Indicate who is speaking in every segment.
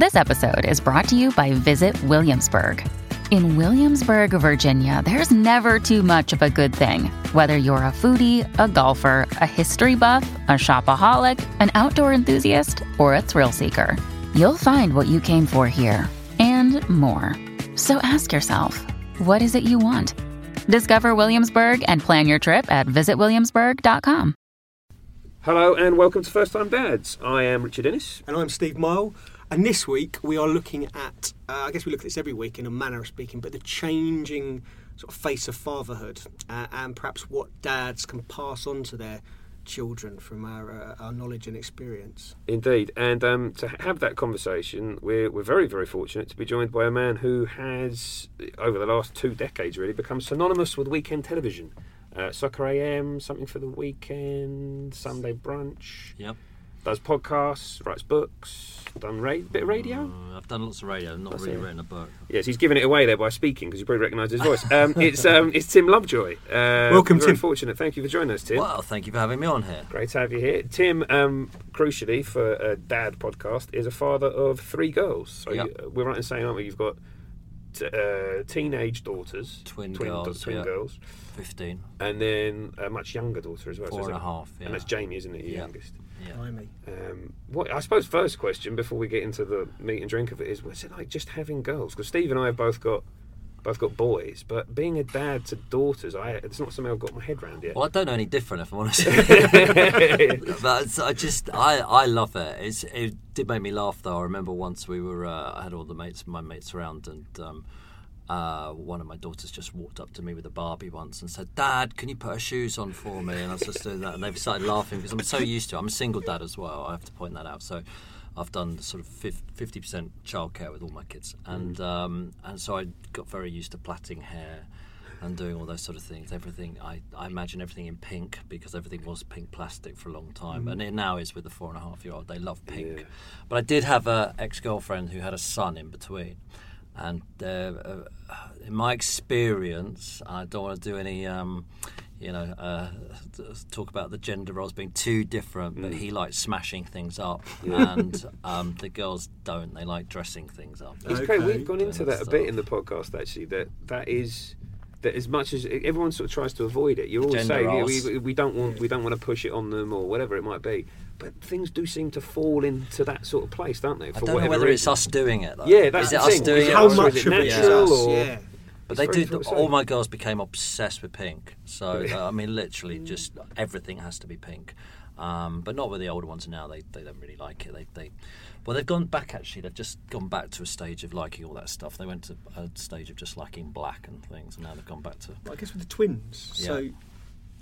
Speaker 1: This episode is brought to you by Visit Williamsburg. In Williamsburg, Virginia, there's never too much of a good thing. Whether you're a foodie, a golfer, a history buff, a shopaholic, an outdoor enthusiast, or a thrill seeker, you'll find what you came for here and more. So ask yourself, what is it you want? Discover Williamsburg and plan your trip at visitwilliamsburg.com.
Speaker 2: Hello and welcome to First Time Dads. I am Richard Ennis.
Speaker 3: And I'm Steve Mile. And this week we are looking at, uh, I guess we look at this every week in a manner of speaking, but the changing sort of face of fatherhood uh, and perhaps what dads can pass on to their children from our, uh, our knowledge and experience.
Speaker 2: Indeed. And um, to have that conversation, we're, we're very, very fortunate to be joined by a man who has, over the last two decades really, become synonymous with weekend television. Uh, Soccer AM, something for the weekend, Sunday brunch.
Speaker 4: Yep.
Speaker 2: Does podcasts, writes books, done ra- bit of radio.
Speaker 4: Uh, I've done lots of radio, not
Speaker 2: That's
Speaker 4: really
Speaker 2: it.
Speaker 4: written a book.
Speaker 2: Yes, he's giving it away there by speaking because you probably recognise his voice. Um, it's um, it's Tim Lovejoy. Uh,
Speaker 3: Welcome,
Speaker 2: very
Speaker 3: Tim.
Speaker 2: Fortunate. Thank you for joining us, Tim.
Speaker 4: Well, thank you for having me on here.
Speaker 2: Great to have you here. Tim, um, crucially for a dad podcast, is a father of three girls. So
Speaker 4: Yep.
Speaker 2: you, we're right in saying, aren't we? You've got t- uh, teenage daughters,
Speaker 4: Twin
Speaker 2: twin,
Speaker 4: girls,
Speaker 2: twin
Speaker 4: yeah.
Speaker 2: girls,
Speaker 4: 15.
Speaker 2: and then a much younger daughter as well.
Speaker 4: Four
Speaker 2: so
Speaker 4: and a half, yeah.
Speaker 2: And that's Jamie, isn't it? Your
Speaker 4: Yeah.
Speaker 2: youngest.
Speaker 4: Yeah.
Speaker 2: Um, what I suppose first question before we get into the meat and drink of it is, what's it like just having girls? Because Steve and I have both got both got boys, but being a dad to daughters, I it's not something I've got my head around yet.
Speaker 4: Well, I don't know any different, if I'm honest. but I just, I, I love it. It's, it did make me laugh, though. I remember once we were, uh, I had all the mates, my mates around, and um, uh, one of my daughters just walked up to me with a Barbie once and said, "Dad, can you put her shoes on for me?" And I was just doing that, and they started laughing because I'm so used to. it. I'm a single dad as well. I have to point that out. So. I've done sort of fifty percent childcare with all my kids, and um, and so I got very used to plaiting hair and doing all those sort of things. Everything I, I imagine everything in pink because everything was pink plastic for a long time, and it now is with the four and a half year old. They love pink,
Speaker 2: Yeah.
Speaker 4: but I did have a ex girlfriend who had a son in between, and uh, uh, in my experience, I don't want to do any. Um, you know, uh, talk about the gender roles being too different, but he likes smashing things up, and um, the girls don't. They like dressing things up.
Speaker 2: It's great.
Speaker 3: Okay.
Speaker 2: We've gone into that a bit in the podcast actually. That that is that as much as everyone sort of tries to avoid it, you're always
Speaker 4: Gender
Speaker 2: saying yeah, we, we don't want we don't want to push it on them or whatever it might be. But things do seem to fall into that sort of place, don't they?
Speaker 4: I
Speaker 2: For
Speaker 4: don't know
Speaker 2: whatever
Speaker 4: whether it's us doing it. Though.
Speaker 2: Yeah, that's
Speaker 4: is it
Speaker 2: the
Speaker 4: us
Speaker 2: thing.
Speaker 4: doing
Speaker 2: Is
Speaker 4: it?
Speaker 3: How
Speaker 2: or is
Speaker 3: much
Speaker 2: it
Speaker 3: of it is
Speaker 2: natural
Speaker 3: us?
Speaker 2: or-
Speaker 3: Yeah.
Speaker 4: But they did. All my girls became obsessed with pink. So uh, I mean, literally, just everything has to be pink. Um, but not with the older ones now. They they don't really like it. They they well, they've gone back. Actually, they've just gone back to a stage of liking all that stuff. They went to a stage of just liking black and things, and now they've gone back to.
Speaker 3: I guess with the twins. So
Speaker 4: Yeah.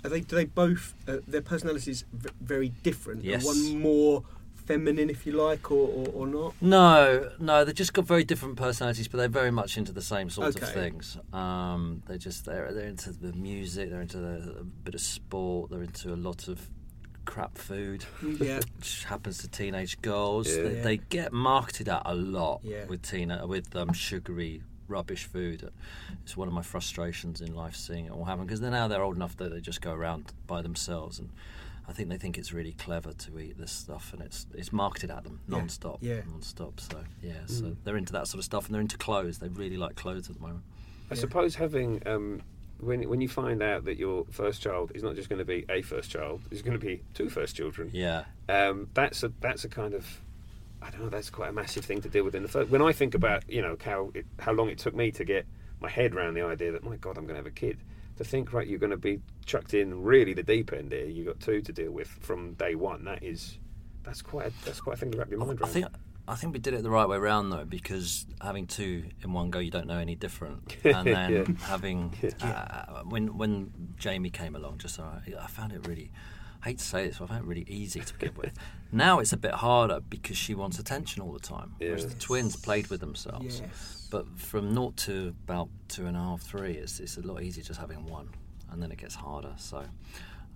Speaker 3: are they, do they both, uh, their personalities v- very different?
Speaker 4: Yes.
Speaker 3: One more feminine, if you like, or, or, or not?
Speaker 4: No, no, they've just got very different personalities, but they're very much into the same sorts of things. Um, they just they're they're into the music, they're into the, a bit of sport, they're into a lot of crap food.
Speaker 3: Yeah.
Speaker 4: which happens to teenage girls.
Speaker 2: Yeah.
Speaker 4: They,
Speaker 3: Yeah.
Speaker 4: they get marketed at a lot
Speaker 3: Yeah.
Speaker 4: with teen with um, sugary rubbish food. It's one of my frustrations in life seeing it all happen because they're now they're old enough that they just go around by themselves and. I think they think it's really clever to eat this stuff, and it's it's marketed at them
Speaker 3: Yeah.
Speaker 4: non-stop,
Speaker 3: Yeah.
Speaker 4: non-stop. So yeah, so they're into that sort of stuff, and they're into clothes. They really like clothes at the moment.
Speaker 2: I
Speaker 3: Yeah.
Speaker 2: suppose having um, when when you find out that your first child is not just going to be a first child, it's going to be two first children.
Speaker 4: Yeah,
Speaker 2: Um, that's a that's a kind of I don't know. That's quite a massive thing to deal with in the first. When I think about you know how it, how long it took me to get my head around the idea that my God, I'm going to have a kid. To think right, you're going to be chucked in really the deep end here. You've got two to deal with from day one. That is that's quite a, that's quite a thing to wrap your mind
Speaker 4: I
Speaker 2: around.
Speaker 4: think I think we did it the right way round though, because having two in one go, you don't know any different, and then
Speaker 2: Yeah.
Speaker 4: having uh, when when Jamie came along, just so I, I found it really. I hate to say this, but I found it really easy to begin with. now it's a bit harder because she wants attention all the time, whereas the twins played with themselves.
Speaker 3: Yes.
Speaker 4: But from naught to about two and a half, three, it's, it's a lot easier just having one, and then it gets harder. So,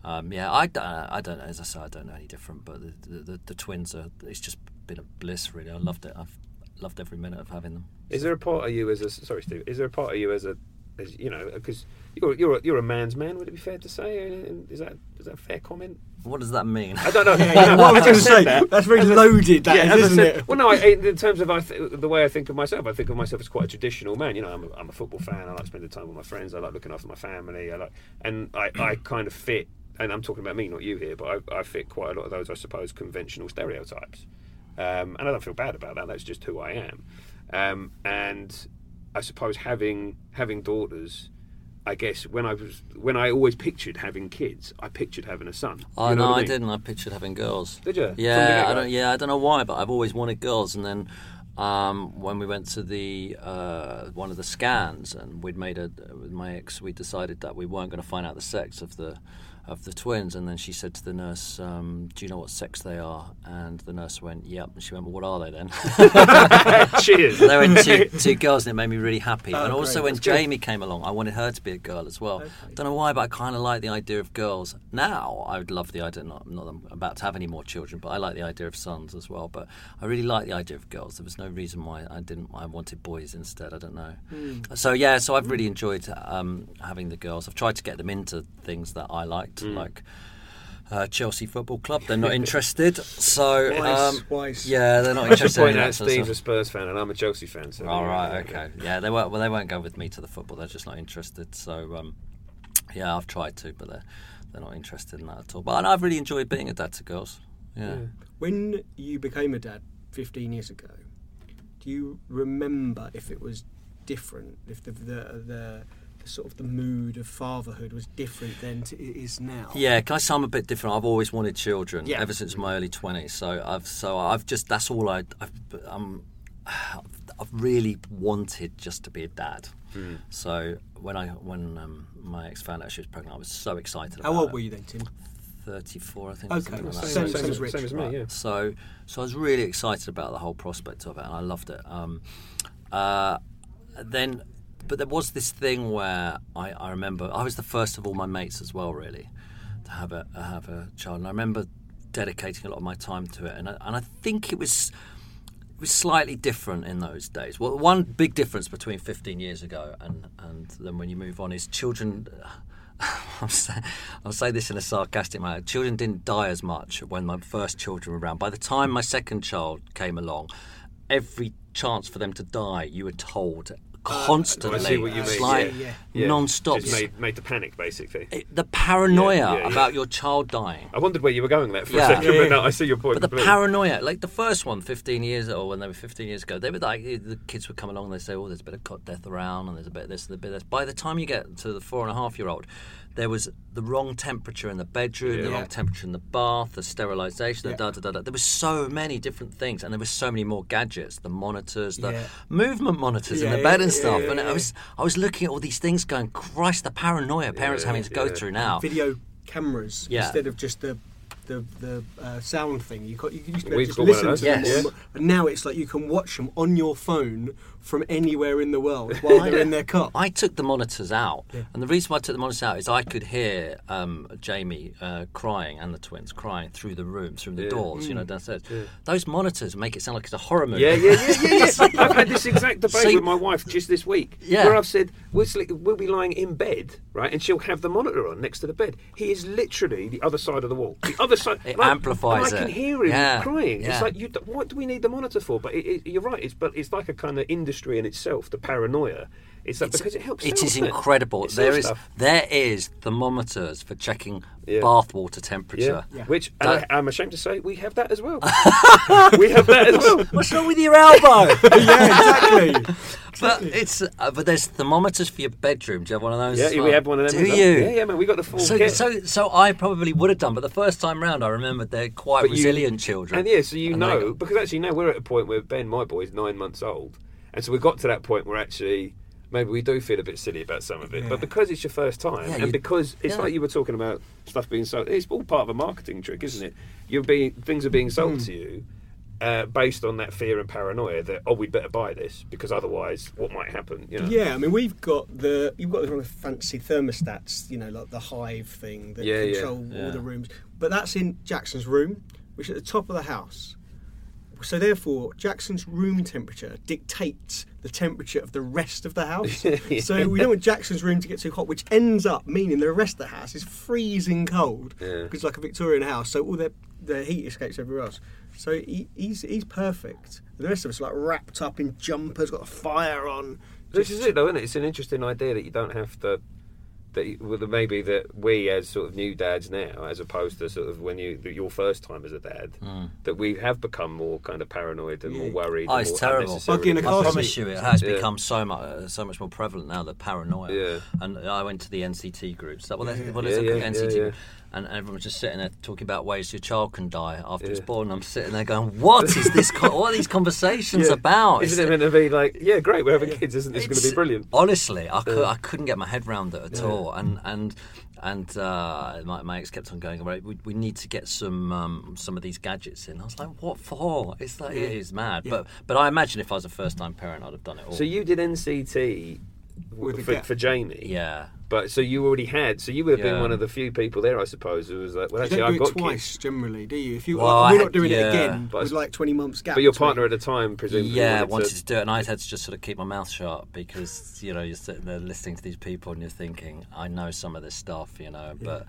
Speaker 4: um, yeah, I, I don't know. As I say, I don't know any different. But the, the, the, the twins are. It's just been a bliss, really. I loved it. I've loved every minute of having them.
Speaker 2: Is there a part of you as a sorry, Steve? Is there a part of you as a as you know because you're you're a, you're a man's man? Would it be fair to say? Is that is that a fair comment?
Speaker 4: What does that mean?
Speaker 2: I don't know.
Speaker 3: Yeah, what I was going to say, that's very loaded, that
Speaker 2: yeah,
Speaker 3: is, isn't
Speaker 2: said,
Speaker 3: it?
Speaker 2: well, no. I, in terms of I th- the way I think of myself, I think of myself as quite a traditional man. You know, I'm a, I'm a football fan. I like spending time with my friends. I like looking after my family. I like, and I, I kind of fit. And I'm talking about me, not you here, but I, I fit quite a lot of those, I suppose, conventional stereotypes. Um, and I don't feel bad about that. That's just who I am. Um, and I suppose having having daughters. I guess when I was when I always pictured having kids, I pictured having a son.
Speaker 4: Oh
Speaker 2: You know
Speaker 4: no, I
Speaker 2: mean?
Speaker 4: didn't. I pictured having girls.
Speaker 2: Did you?
Speaker 4: Yeah. I don't. Yeah, I don't know why, but I've always wanted girls. And then um, when we went to the uh, one of the scans, and we'd made a with my ex, we decided that we weren't going to find out the sex of the of the twins. And then she said to the nurse, um, "Do you know what sex they are?" And the nurse went, "Yep." And she went, "Well, what are they then?"
Speaker 2: Cheers.
Speaker 4: they were two, two girls, and it made me really happy.
Speaker 3: Oh,
Speaker 4: and also
Speaker 3: great.
Speaker 4: when
Speaker 3: That's good.
Speaker 4: Jamie came along, I wanted her to be a girl as well. I don't know why, but I kind of like the idea of girls. Now I would love the idea. Not, not I'm about to have any more children, but I like the idea of sons as well. But I really like the idea of girls. There was no reason why I didn't. I wanted boys instead. I don't know.
Speaker 3: Hmm.
Speaker 4: So yeah, so I've really enjoyed um, having the girls. I've tried to get them into things that I liked,
Speaker 3: Hmm.
Speaker 4: like. Uh, Chelsea Football Club. They're not interested, so
Speaker 3: Wise,
Speaker 4: um,
Speaker 3: wise.
Speaker 4: yeah, they're not
Speaker 2: I should
Speaker 4: interested. in
Speaker 2: point
Speaker 4: that
Speaker 2: out
Speaker 4: sort of
Speaker 2: Steve's
Speaker 4: stuff.
Speaker 2: a Spurs fan and I'm a Chelsea fan. So
Speaker 4: All
Speaker 2: there you
Speaker 4: right,
Speaker 2: go.
Speaker 4: okay, yeah, they won't. Well, they won't go with me to the football. They're just not interested. So, um, yeah, I've tried to, but they're they're not interested in that at all. But and I've really enjoyed being a dad to girls. Yeah.
Speaker 3: When you became a dad 15 years ago, do you remember if it was different, if the the, the, the sort of the mood of fatherhood was different than to it is now?
Speaker 4: Yeah, can I say I'm a bit different? I've always wanted children
Speaker 3: Yeah.
Speaker 4: ever since my early twenties. So I've so I've just that's all I I've, I'm I've really wanted just to be a dad.
Speaker 3: Hmm.
Speaker 4: So when I when um, my ex found out she was pregnant, I was so excited.
Speaker 3: How
Speaker 4: about
Speaker 3: old
Speaker 4: it.
Speaker 3: were you then, Tim?
Speaker 4: 34, I think.
Speaker 3: Okay,
Speaker 4: like
Speaker 3: same-
Speaker 2: Same,
Speaker 3: same
Speaker 2: as,
Speaker 3: as Rich.
Speaker 2: same as me, yeah.
Speaker 4: So, so I was really excited about the whole prospect of it, and I loved it. Um, uh, then, but there was this thing where I, I remember I was the first of all my mates as well, really, to have a have a child, and I remember dedicating a lot of my time to it, and I, and I think it was it was slightly different in those days. Well, one big difference between 15 years ago and and then when you move on is children. I'll say, I'll say this in a sarcastic manner. Children didn't die as much when my first children were around. By the time my second child came along, every chance for them to die, you were told constantly.
Speaker 2: Oh, I see what you
Speaker 4: It's
Speaker 2: mean.
Speaker 4: like
Speaker 3: yeah,
Speaker 2: Yeah.
Speaker 4: non-stop.
Speaker 2: Just made, made the panic, basically.
Speaker 4: It- the paranoia
Speaker 2: Yeah, yeah, yeah.
Speaker 4: about your child dying.
Speaker 2: I wondered where you were going there for
Speaker 4: Yeah.
Speaker 2: a second,
Speaker 3: Yeah,
Speaker 2: but
Speaker 3: yeah.
Speaker 2: no, I see your point.
Speaker 4: But the
Speaker 2: completely.
Speaker 4: paranoia, like the first one, 15 years or when they were 15 years ago, they were like, eh, the kids would come along and they say, oh, there's a bit of cot death around and there's a bit of this and a bit of this. By the time you get to the four and a half year old, there was the wrong temperature in the bedroom, the wrong temperature in the bath, the sterilisation, the
Speaker 3: Yeah.
Speaker 4: da da da da. There were so many different things, and there were so many more gadgets, the monitors, the
Speaker 3: Yeah.
Speaker 4: movement monitors in the bed
Speaker 3: yeah,
Speaker 4: and stuff.
Speaker 3: yeah,
Speaker 4: and
Speaker 3: yeah.
Speaker 4: I was, I was looking at all these things, going, Christ, the paranoia parents
Speaker 2: Yeah,
Speaker 4: having to go through now.
Speaker 3: Video cameras
Speaker 4: Yeah.
Speaker 3: instead of just the the, the uh, sound thing. You, got, you used to be able to just
Speaker 2: got one of
Speaker 3: listen to
Speaker 4: yes.
Speaker 3: them, and now it's like you can watch them on your phone from anywhere in the world while they're in their cot.
Speaker 4: I took the monitors out,
Speaker 3: Yeah.
Speaker 4: and the reason why I took the monitors out is I could hear um, Jamie uh, crying and the twins crying through the room, through the
Speaker 2: Yeah.
Speaker 4: doors, you know, downstairs. Those monitors make it sound like it's a horror movie.
Speaker 2: Yeah, yeah, yeah, yeah, yeah. I've had this exact debate
Speaker 4: So
Speaker 2: with my wife just this week,
Speaker 4: Yeah.
Speaker 2: where I've said we'll, sleep, we'll be lying in bed, right, and she'll have the monitor on next to the bed. He is literally the other side of the wall, the other side.
Speaker 4: It
Speaker 2: I-
Speaker 4: amplifies
Speaker 2: I can
Speaker 4: it.
Speaker 2: hear him
Speaker 4: Yeah,
Speaker 2: crying.
Speaker 4: yeah.
Speaker 2: It's like, you, what do we need the monitor for? But it, it, you're right. It's but it's like a kind of industry in itself. The paranoia. It's because it helps.
Speaker 4: It
Speaker 2: sell,
Speaker 4: is
Speaker 2: doesn't
Speaker 4: incredible.
Speaker 2: It
Speaker 4: There
Speaker 2: sells
Speaker 4: is
Speaker 2: stuff.
Speaker 4: there is thermometers for checking
Speaker 2: Yeah.
Speaker 4: bathwater temperature.
Speaker 3: Yeah.
Speaker 2: Which
Speaker 4: That-
Speaker 2: I, I'm ashamed to say we have that as well. we have that as well.
Speaker 4: What's wrong with your elbow?
Speaker 3: yeah, exactly.
Speaker 4: but it's uh, but there's thermometers for your bedroom. Do you have one of those?
Speaker 2: Yeah,
Speaker 4: as
Speaker 2: we
Speaker 4: well?
Speaker 2: have one of them.
Speaker 4: Do
Speaker 2: as well.
Speaker 4: you?
Speaker 2: Yeah, yeah, man. We got the full
Speaker 4: So,
Speaker 2: kit.
Speaker 4: so, so I probably would have done, but the first time round, I remembered they're quite
Speaker 2: But you-
Speaker 4: resilient children.
Speaker 2: And yeah, so you
Speaker 4: And they
Speaker 2: know,
Speaker 4: go-
Speaker 2: because actually now we're at a point where Ben, my boy, is nine months old, and so we got to that point where actually maybe we do feel a bit silly about some of it,
Speaker 3: Yeah.
Speaker 2: but because it's your first time,
Speaker 4: Yeah,
Speaker 2: and because it's
Speaker 4: yeah.
Speaker 2: like you were talking about stuff being sold, it's all part of a marketing trick, isn't it? You're being things are being sold
Speaker 3: Hmm.
Speaker 2: to you. Uh, based on that fear and paranoia that oh we'd better buy this because otherwise what might happen you know
Speaker 3: Yeah, I mean we've got the you've got the kind of fancy thermostats, you know, like the hive thing that
Speaker 2: Yeah, yeah,
Speaker 3: control
Speaker 4: yeah.
Speaker 3: all the rooms. But that's in Jackson's room, which is at the top of the house. So therefore, Jackson's room temperature dictates the temperature of the rest of the house. So we don't want Jackson's room to get too hot, which ends up meaning the rest of the house is freezing cold
Speaker 2: Yeah.
Speaker 3: because it's like a Victorian house. So all their the heat escapes everywhere else. So he, he's he's perfect. The rest of us are like wrapped up in jumpers, got a fire on.
Speaker 2: This is it, though, isn't it? It's an interesting idea that you don't have to. That you- well, maybe that we, as sort of new dads now, as opposed to sort of when you your first time as a dad, that we have become more kind of paranoid and more worried.
Speaker 4: Oh, it's
Speaker 2: more
Speaker 4: terrible.
Speaker 2: unnecessarily
Speaker 3: Buggy in a
Speaker 4: I
Speaker 3: car
Speaker 4: promise you, it has
Speaker 2: Yeah.
Speaker 4: become so much uh, so much more prevalent now. The paranoia.
Speaker 2: Yeah.
Speaker 4: And I went to the NCT groups. That, well, that's- well,
Speaker 2: Yeah,
Speaker 4: it's a
Speaker 2: yeah,
Speaker 4: NCT,
Speaker 2: yeah, yeah.
Speaker 4: And everyone was just sitting there talking about ways your child can die after it's born. I'm sitting there going, "What is this? Co- what are these conversations
Speaker 2: Yeah.
Speaker 4: about?"
Speaker 2: Isn't
Speaker 4: It's-
Speaker 2: it meant to be like, yeah, great, we're having kids, isn't this going to be brilliant?
Speaker 4: Honestly, I, cou- I couldn't get my head round it at all, and and and uh, my, my ex kept on going. Right, we, we need to get some um, some of these gadgets in. I was like, what for? It's like it is mad. But but I imagine if I was a first time parent, I'd have done it all.
Speaker 2: So you did NCT
Speaker 3: With
Speaker 2: for,
Speaker 3: gap.
Speaker 2: for Jamie,
Speaker 4: yeah.
Speaker 2: But so you already had, so you would have
Speaker 4: Yeah.
Speaker 2: been one of the few people there, I suppose, who was like, well,
Speaker 3: You
Speaker 2: actually,
Speaker 3: don't
Speaker 2: I've
Speaker 3: do
Speaker 2: got
Speaker 3: it twice
Speaker 2: kids.
Speaker 3: generally, do you? If you
Speaker 4: Well, I
Speaker 3: we're
Speaker 4: had-
Speaker 3: not doing
Speaker 4: yeah.
Speaker 3: it again
Speaker 2: But I
Speaker 3: with
Speaker 2: s-
Speaker 3: like twenty months gap.
Speaker 2: But your
Speaker 3: between.
Speaker 2: partner at the time, presumably,
Speaker 4: Yeah,
Speaker 2: wanted
Speaker 4: wanted
Speaker 2: to,
Speaker 4: to do it, and I had to just sort of keep my mouth shut because you know you're sitting there listening to these people and you're thinking, I know some of this stuff, you know, but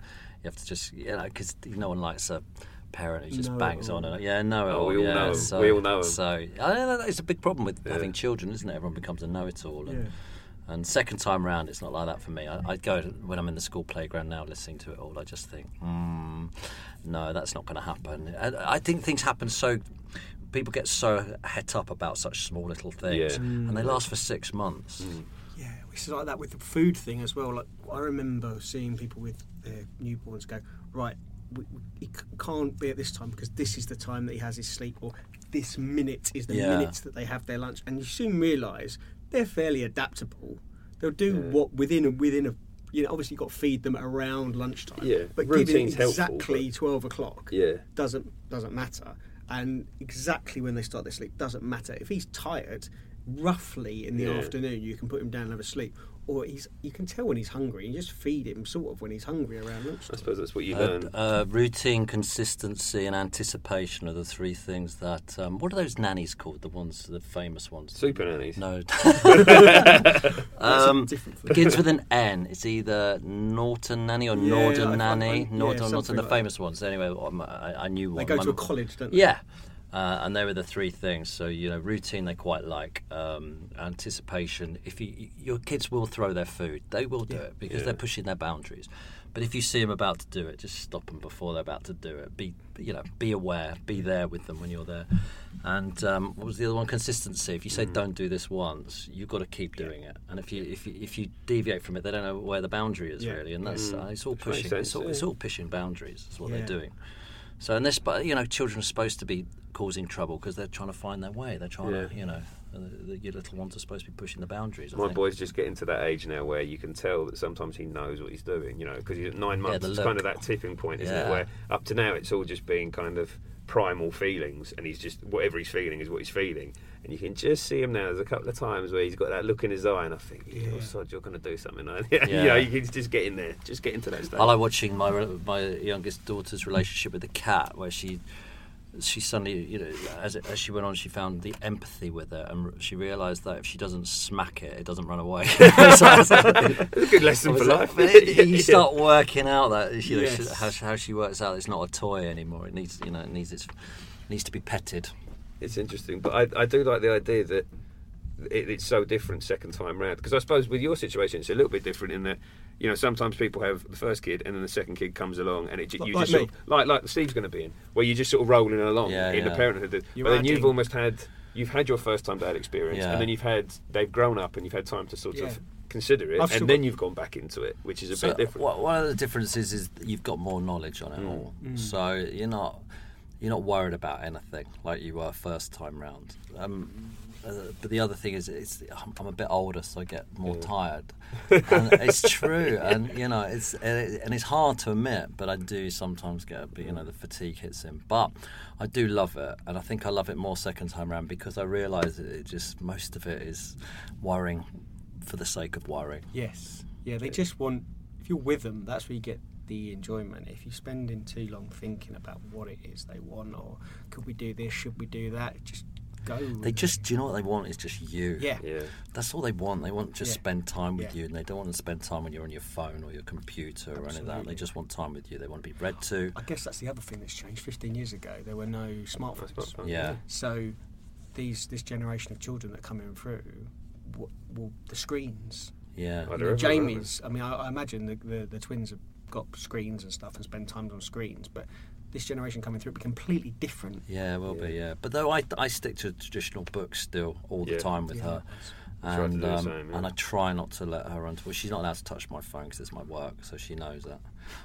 Speaker 4: you have to just you know because no one likes a parent who just
Speaker 3: Know it
Speaker 4: bangs
Speaker 3: all.
Speaker 4: on and yeah, know it
Speaker 2: Oh,
Speaker 4: all.
Speaker 2: we all
Speaker 4: yeah,
Speaker 2: know 'em.
Speaker 4: So,
Speaker 2: We all know 'em.
Speaker 4: So I know it's a big problem with having children, isn't it? Everyone becomes a know-it-all. And,
Speaker 3: Yeah.
Speaker 4: And second time round, it's not like that for me. I, I go when I'm in the school playground now, listening to it all. I just think, mm, no, that's not going to happen. I, I think things happen so. People get so het up about such small little things,
Speaker 2: Yeah.
Speaker 4: and they last for six months.
Speaker 3: Yeah, it's like that with the food thing as well. Like I remember seeing people with their newborns go, right, we, we, he can't be at this time because this is the time that he has his sleep, or this minute is the
Speaker 4: Yeah.
Speaker 3: minutes that they have their lunch, and you soon realise they're fairly adaptable. They'll do what within a within a. You know, obviously you've got to feed them around lunchtime.
Speaker 2: Yeah,
Speaker 3: but giving
Speaker 2: helpful,
Speaker 3: exactly
Speaker 2: but-
Speaker 3: twelve o'clock.
Speaker 2: Yeah.
Speaker 3: doesn't doesn't matter, and exactly when they start their sleep doesn't matter. If he's tired, roughly in the
Speaker 2: Yeah.
Speaker 3: afternoon, you can put him down and have a sleep, or he's you can tell when he's hungry. You just feed him sort of when he's hungry around
Speaker 2: I suppose that's what you
Speaker 4: Uh,
Speaker 2: learn.
Speaker 4: uh, routine, consistency, and anticipation are the three things that. Um, what are those nannies called? The ones, the famous ones.
Speaker 2: Super nannies.
Speaker 4: No.
Speaker 3: That's
Speaker 4: um, begins with an N. It's either Norton Nanny or
Speaker 3: Yeah,
Speaker 4: Northern
Speaker 3: I- I-
Speaker 4: Nanny.
Speaker 3: I- yeah,
Speaker 4: Norton or Norton,
Speaker 3: something
Speaker 4: the
Speaker 3: like that.
Speaker 4: famous ones. Anyway, um, I, I knew one.
Speaker 3: They go
Speaker 4: My
Speaker 3: to a college, don't they?
Speaker 4: Yeah. Uh, and they were the three things. So you know, routine they quite like. Um, anticipation. If you, your kids will throw their food, they will do it because
Speaker 2: Yeah.
Speaker 4: they're pushing their boundaries. But if you see them about to do it, just stop them before they're about to do it. Be you know, be aware, be there with them when you're there. And um, what was the other one? Consistency. If you
Speaker 2: Mm.
Speaker 4: say don't do this once, you've got to keep doing it. And if you if you, if you deviate from it, they don't know where the boundary is
Speaker 3: Yeah.
Speaker 4: really. And that's uh, it's all
Speaker 2: Mm.
Speaker 4: pushing. It's all, it's all pushing boundaries. Is what
Speaker 3: Yeah.
Speaker 4: they're doing. So, and this, but you know, children are supposed to be causing trouble because they're trying to find their way. They're trying
Speaker 2: Yeah.
Speaker 4: to, you know, uh, the, your little ones are supposed to be pushing the boundaries. I
Speaker 2: My
Speaker 4: think.
Speaker 2: boy's just getting to that age now where you can tell that sometimes he knows what he's doing, you know, because he's at nine months.
Speaker 4: the
Speaker 2: it's kind of that tipping point, isn't it? Where up to now it's all just been kind of primal feelings, and he's just whatever he's feeling is what he's feeling, and you can just see him now. There's a couple of times where he's got that look in his eye, and I think, yeah,
Speaker 3: Yeah.
Speaker 2: sod, you're going to do something. Like that. you
Speaker 4: Yeah.
Speaker 2: know, you can just get in there, just get into that stage.
Speaker 4: I like watching my my youngest daughter's relationship with the cat, where she she suddenly, you know, as it, as she went on, she found the empathy with it, and she realised that if she doesn't smack it, it doesn't run away. So I was like-
Speaker 2: it's a good lesson for life.
Speaker 4: It- you start working out that you know
Speaker 3: Yes.
Speaker 4: how, how she works out it's not a toy anymore. It needs you know it needs its needs to be petted.
Speaker 2: It's interesting, but I, I do like the idea that it, it's so different second time round. Because I suppose with your situation, it's a little bit different in that you know sometimes people have the first kid and then the second kid comes along and it ju- you
Speaker 3: like
Speaker 2: just sort of, like like Steve's going to be in where you're just sort of rolling along
Speaker 4: Yeah,
Speaker 2: in the parenthood.
Speaker 3: You're
Speaker 2: but then you've almost had you've had your first time dad experience
Speaker 4: Yeah.
Speaker 2: and then you've had they've grown up and you've had time to sort
Speaker 3: Yeah.
Speaker 2: of consider it
Speaker 3: I've
Speaker 2: and then you've gone back into it, which is a
Speaker 4: So
Speaker 2: bit different.
Speaker 4: wha- one of the differences is that you've got more knowledge on it all, so you're not you're not worried about anything like you were first time round. Um, uh, but the other thing is, it's, I'm, I'm a bit older, so I get more tired. and it's true, and you know, it's and and it's hard to admit, but I do sometimes get, a bit, you know, the fatigue hits in. But I do love it, and I think I love it more second time around because I realise that it just most of it is worrying for the sake of worrying.
Speaker 3: Yes. Yeah, they just want. If you're with them, that's where you get the enjoyment. If you're spending too long thinking about what it is they want, or could we do this, should we do that, just go.
Speaker 4: They just, do you know what they want? Is just you.
Speaker 3: yeah.
Speaker 2: Yeah.
Speaker 4: That's all they want. They want to just
Speaker 3: Yeah.
Speaker 4: spend time with
Speaker 3: Yeah.
Speaker 4: you, and they don't want to spend time when you're on your phone or your computer or any of that. They just want time with you. They want to be read to.
Speaker 3: I guess that's the other thing that's changed. 15 years ago, there were no smartphones.
Speaker 2: Smartphone,
Speaker 4: Yeah.
Speaker 3: So these this generation of children that are coming through, w- well, the screens.
Speaker 4: Yeah.
Speaker 2: I
Speaker 3: You know,
Speaker 2: know,
Speaker 3: Jamie's. I mean, I, I imagine the, the the twins have got screens and stuff and spend time on screens, but this generation coming through will be completely different.
Speaker 4: Yeah, it will be.
Speaker 2: Yeah.
Speaker 4: Yeah, but though I, I stick to traditional books still all the
Speaker 2: Yeah.
Speaker 4: time with
Speaker 3: Yeah.
Speaker 4: her, and um,
Speaker 2: same, yeah.
Speaker 4: and I try not to let her onto. Well, she's not allowed to touch my phone because it's my work, so she knows that.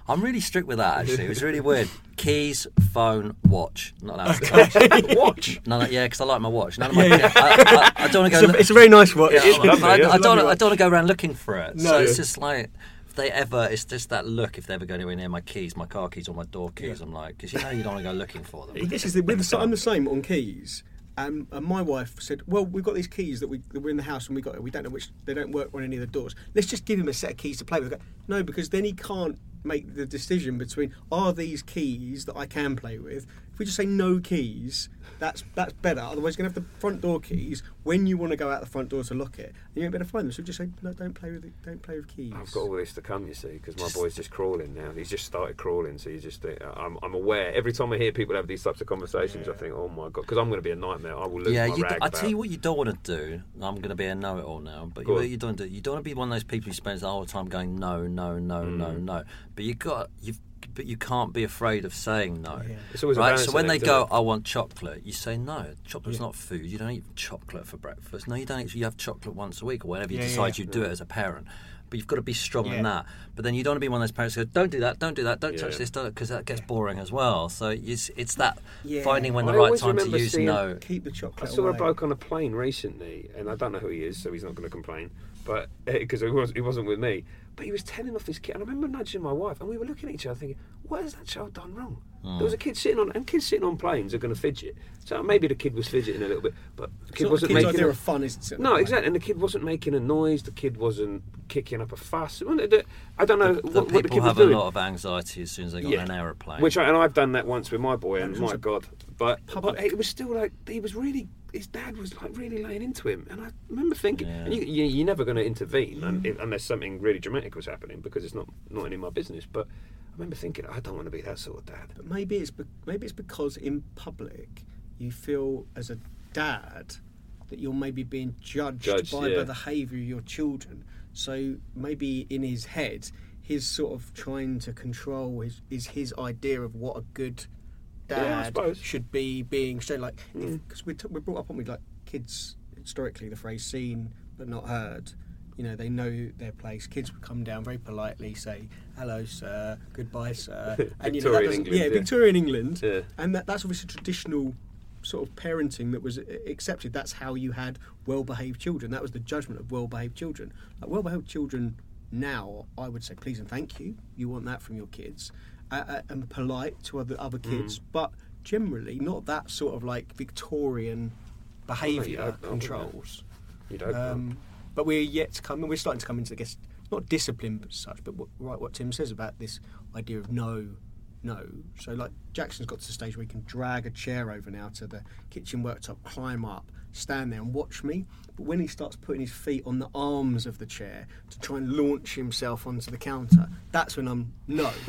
Speaker 4: I'm really strict with that. Actually, it was really weird. Keys, phone, watch, not allowed to touch.
Speaker 3: Watch.
Speaker 4: No, no, yeah, because I like my watch. None of my. I, I, I don't want to
Speaker 3: It's
Speaker 4: go.
Speaker 3: a, it's a very nice watch.
Speaker 2: Yeah,
Speaker 4: I,
Speaker 2: lovely,
Speaker 4: I,
Speaker 2: yeah.
Speaker 4: I don't. I don't want to go around looking for it.
Speaker 3: No.
Speaker 4: So it's just like if they ever, it's just that look. If they ever go anywhere near my keys, my car keys or my door keys,
Speaker 3: Yeah.
Speaker 4: I'm like, because you know you don't want to go looking for them.
Speaker 3: This is the, the, I'm the same on keys. Um, and my wife said, "Well, we've got these keys that we that were in the house and we got. We don't know which. They don't work on any of the doors. Let's just give him a set of keys to play with." Go, No, because then he can't make the decision between are these keys that I can play with. If we just say no keys, that's that's better. Otherwise, you're gonna have the front door keys when you want to go out the front door to lock it. And you ain't better find them. So just say no. Don't play with it. Don't play with keys.
Speaker 2: I've got all this to come, you see, because my boy's just crawling now. He's just started crawling, so you just. Uh, I'm, I'm aware. Every time I hear people have these types of conversations, I think, oh my god, because I'm going to be a nightmare. I will lose
Speaker 4: Yeah,
Speaker 2: my
Speaker 4: you
Speaker 2: rag.
Speaker 4: I
Speaker 2: about-
Speaker 4: tell you what, you don't want to do. I'm going to be a know-it-all now, but you, you don't do. You don't want to be one of those people who spends the whole time going no, no, no, no,
Speaker 2: Mm.
Speaker 4: no. But you got you've. But you can't be afraid of saying no.
Speaker 3: Yeah.
Speaker 2: It's always
Speaker 4: right. So when they go,
Speaker 2: it?
Speaker 4: "I want chocolate," you say no. Chocolate's
Speaker 3: Yeah.
Speaker 4: not food. You don't eat chocolate for breakfast. No, you don't. Eat, you have chocolate once a week or whenever you
Speaker 3: Yeah,
Speaker 4: decide
Speaker 3: yeah.
Speaker 4: you do it as a parent. But you've got to be strong in that. But then you don't want to be one of those parents who go, "Don't do that. Don't do that. Don't
Speaker 2: Yeah.
Speaker 4: touch this." Because that gets boring as well. So it's, it's that
Speaker 3: Yeah.
Speaker 4: finding when the
Speaker 2: I
Speaker 4: right time to use no.
Speaker 3: Keep the chocolate.
Speaker 2: I
Speaker 3: chocolate.
Speaker 2: saw a bloke on a plane recently, and I don't know who he is, so he's not going to complain. But because he was, he wasn't with me, but he was telling off his kid. And I remember nudging my wife, and we were looking at each other, thinking, "What has that child done wrong?" Ah. There was a kid sitting on, and kids sitting on planes are going to fidget. So maybe the kid was fidgeting a little bit, but the kid wasn't
Speaker 3: the
Speaker 2: making.
Speaker 3: idea
Speaker 2: a-
Speaker 3: of fun, is it?
Speaker 2: no, exactly, and the kid wasn't making a noise. The kid wasn't kicking up a fuss. I don't know
Speaker 4: The, the
Speaker 2: what, what the
Speaker 4: people
Speaker 2: kid was
Speaker 4: have
Speaker 2: doing.
Speaker 4: a lot of anxiety as soon as they got
Speaker 2: Yeah.
Speaker 4: on an aeroplane.
Speaker 2: Which I, and I've done that once with my boy, and my God, but, but it was still like he was really. His dad was like really laying into him, and I remember thinking,
Speaker 4: Yeah.
Speaker 2: and you, you, you're never going to intervene if- unless something really dramatic was happening because it's not not any of my business. But I remember thinking, I don't want to be that sort of dad.
Speaker 3: But maybe it's be- maybe it's because in public you feel as a dad that you're maybe being judged,
Speaker 2: Judged,
Speaker 3: by
Speaker 2: yeah.
Speaker 3: the behaviour of your children. So maybe in his head, he's sort of trying to control his, is his idea of what a good dad.
Speaker 2: Mm.
Speaker 3: should be being shown. Like because we're, t- we're brought up on with like kids historically the phrase seen but not heard. You know, they know their place. Kids would come down very politely, say "Hello, sir," "Goodbye, sir," and you know that
Speaker 2: England,
Speaker 3: yeah,
Speaker 2: yeah.
Speaker 3: Victorian England,
Speaker 2: Yeah.
Speaker 3: and that, that's obviously traditional sort of parenting that was uh, accepted. That's how you had well-behaved children. That was the judgment of well-behaved children. Like well-behaved children now, I would say, please and thank you. You want that from your kids, uh, uh, and polite to other other
Speaker 2: Mm.
Speaker 3: kids, but generally not that sort of like Victorian behaviour controls.
Speaker 2: You'd hope not.
Speaker 3: Um, but we're yet to come, and we're starting to come into, I guess, not discipline but such, but what, right, what Tim says about this idea of no, no. So, like, Jackson's got to the stage where he can drag a chair over now to the kitchen worktop, climb up, stand there and watch me. But when he starts putting his feet on the arms of the chair to try and launch himself onto the counter, that's when I'm no.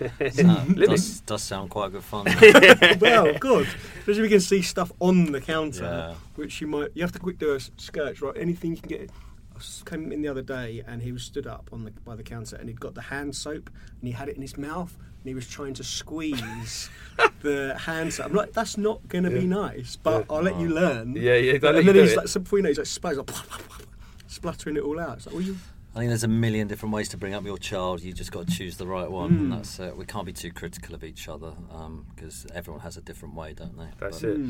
Speaker 4: Uh, does, does sound quite good fun.
Speaker 3: well, good. Especially if we can see stuff on the counter,
Speaker 4: Yeah.
Speaker 3: which you might. You have to quick do a sketch, right? Anything you can get. Came in the other day, and he was stood up on the by the counter, and he'd got the hand soap, and he had it in his mouth, and he was trying to squeeze the hand soap. I'm like, that's not going to be nice, but
Speaker 2: Yeah.
Speaker 3: I'll let you learn.
Speaker 2: Yeah, yeah, they'll
Speaker 3: And then
Speaker 2: do
Speaker 3: he's
Speaker 2: it.
Speaker 3: like, so before you know, he's like, splatters, like, spluttering it all out. It's like, well, you.
Speaker 4: I think there's a million different ways to bring up your child. You just got to choose the right one,
Speaker 3: Hmm.
Speaker 4: and that's it. We can't be too critical of each other because everyone has a different way, don't they?
Speaker 2: That's
Speaker 4: But,
Speaker 2: it.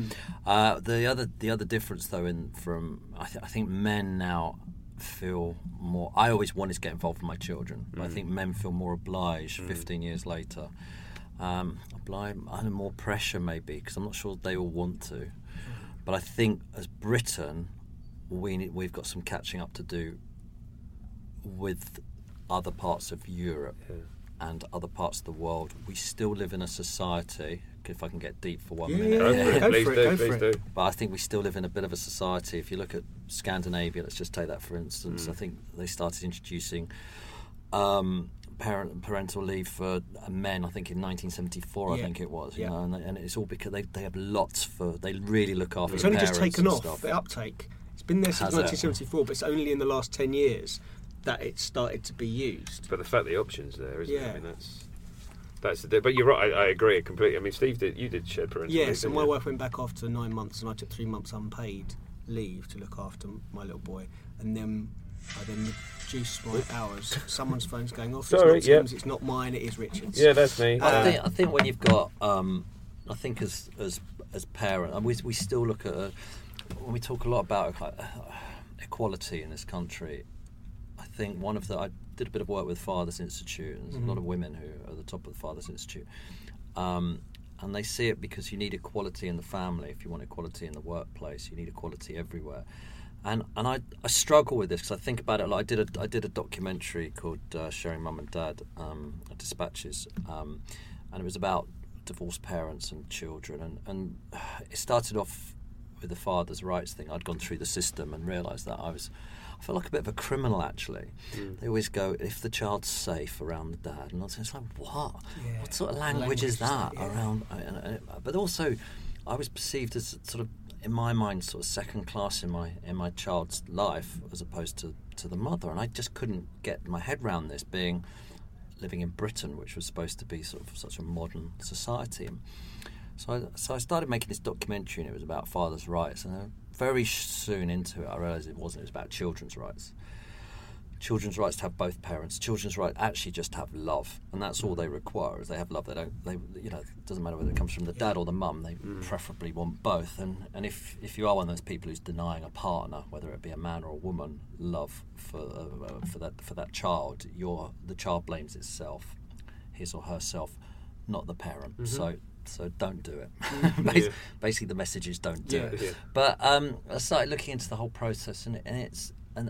Speaker 4: Uh, the other the other difference though in from I, th- I think men now feel more. I always wanted to get involved with my children, but I mm. think men feel more obliged mm. 15 years later. Um, obliged under more pressure maybe because I'm not sure they all want to. Mm. But I think as Britain, we need, we've got some catching up to do with other parts of Europe.
Speaker 2: Yeah.
Speaker 4: and other parts of the world, we still live in a society. If I can get deep for one
Speaker 3: Yeah,
Speaker 4: minute,
Speaker 2: Go
Speaker 3: yeah,
Speaker 2: for it,
Speaker 3: Go
Speaker 2: please
Speaker 3: for it,
Speaker 2: do,
Speaker 3: go
Speaker 2: please
Speaker 3: for
Speaker 2: do.
Speaker 4: but I think we still live in a bit of a society. If you look at Scandinavia, let's just take that for instance.
Speaker 2: Mm.
Speaker 4: I think they started introducing um, parent parental leave for men. I think in 1974, I think it was. You
Speaker 3: Yeah.
Speaker 4: know, and, they- and it's all because they, they have lots for. They really look after.
Speaker 3: It's
Speaker 4: the
Speaker 3: only just taken off,
Speaker 4: stuff.
Speaker 3: the uptake. It's been there since
Speaker 4: Has it?
Speaker 3: 1974, but it's only in the last 10 years that it's started to be used.
Speaker 2: But the fact the options there, isn't it?
Speaker 3: Yeah.
Speaker 2: I mean, that's that's the. But you're right. I, I agree completely. I mean, Steve did. You did shared parental leave,
Speaker 3: Yes, and my
Speaker 2: you?
Speaker 3: wife went back after nine months, and I took three months unpaid leave to look after my little boy, and then I then reduced my hours. Someone's phone's going off.
Speaker 2: Sorry,
Speaker 3: it's not
Speaker 2: yeah.
Speaker 3: Tim's, it's not mine. It is Richard's.
Speaker 2: Yeah, that's me.
Speaker 4: I
Speaker 3: Uh,
Speaker 4: think I think when you've got, um, I think as as as parent, and we we still look at uh, when we talk a lot about uh, equality in this country. I think one of the I did a bit of work with Fathers Institute, and there's a lot of women who are at the top of the Fathers Institute. Um, and they see it because you need equality in the family. If you want equality in the workplace, you need equality everywhere. And and I, I struggle with this because I think about it. Like I did a I did a documentary called uh, Sharing Mum and Dad um, Dispatches, um, and it was about divorced parents and children. And and it started off with the father's rights thing. I'd gone through the system and realised that I was. I felt like a bit of a criminal actually. Mm. They always go, if the child's safe around the dad, and it's like, what?
Speaker 3: Yeah.
Speaker 4: What sort of language,
Speaker 3: Language
Speaker 4: is that
Speaker 3: yeah.
Speaker 4: around? And, and, but also, I was perceived as sort of, in my mind, sort of second class in my in my child's life as opposed to to the mother, and I just couldn't get my head around this being living in Britain, which was supposed to be sort of such a modern society. So I, so I started making this documentary, and it was about fathers' rights. And uh, very soon into it, I realised it wasn't. It was about children's rights. Children's rights to have both parents. Children's right actually just have love, and that's all they require. Is they have love. They don't. They you know it doesn't matter whether it comes from the dad or the mum. They mm. preferably want both. And and if if you are one of those people who's denying a partner, whether it be a man or a woman, love for uh, uh for that for that child, your the child blames itself, his or herself, not the parent. Mm-hmm. So so don't do it. Bas-
Speaker 2: Yeah.
Speaker 4: Basically, the message is don't do
Speaker 3: Yeah.
Speaker 4: it.
Speaker 2: Yeah.
Speaker 4: But um, I started looking into the whole process, and, and it's and,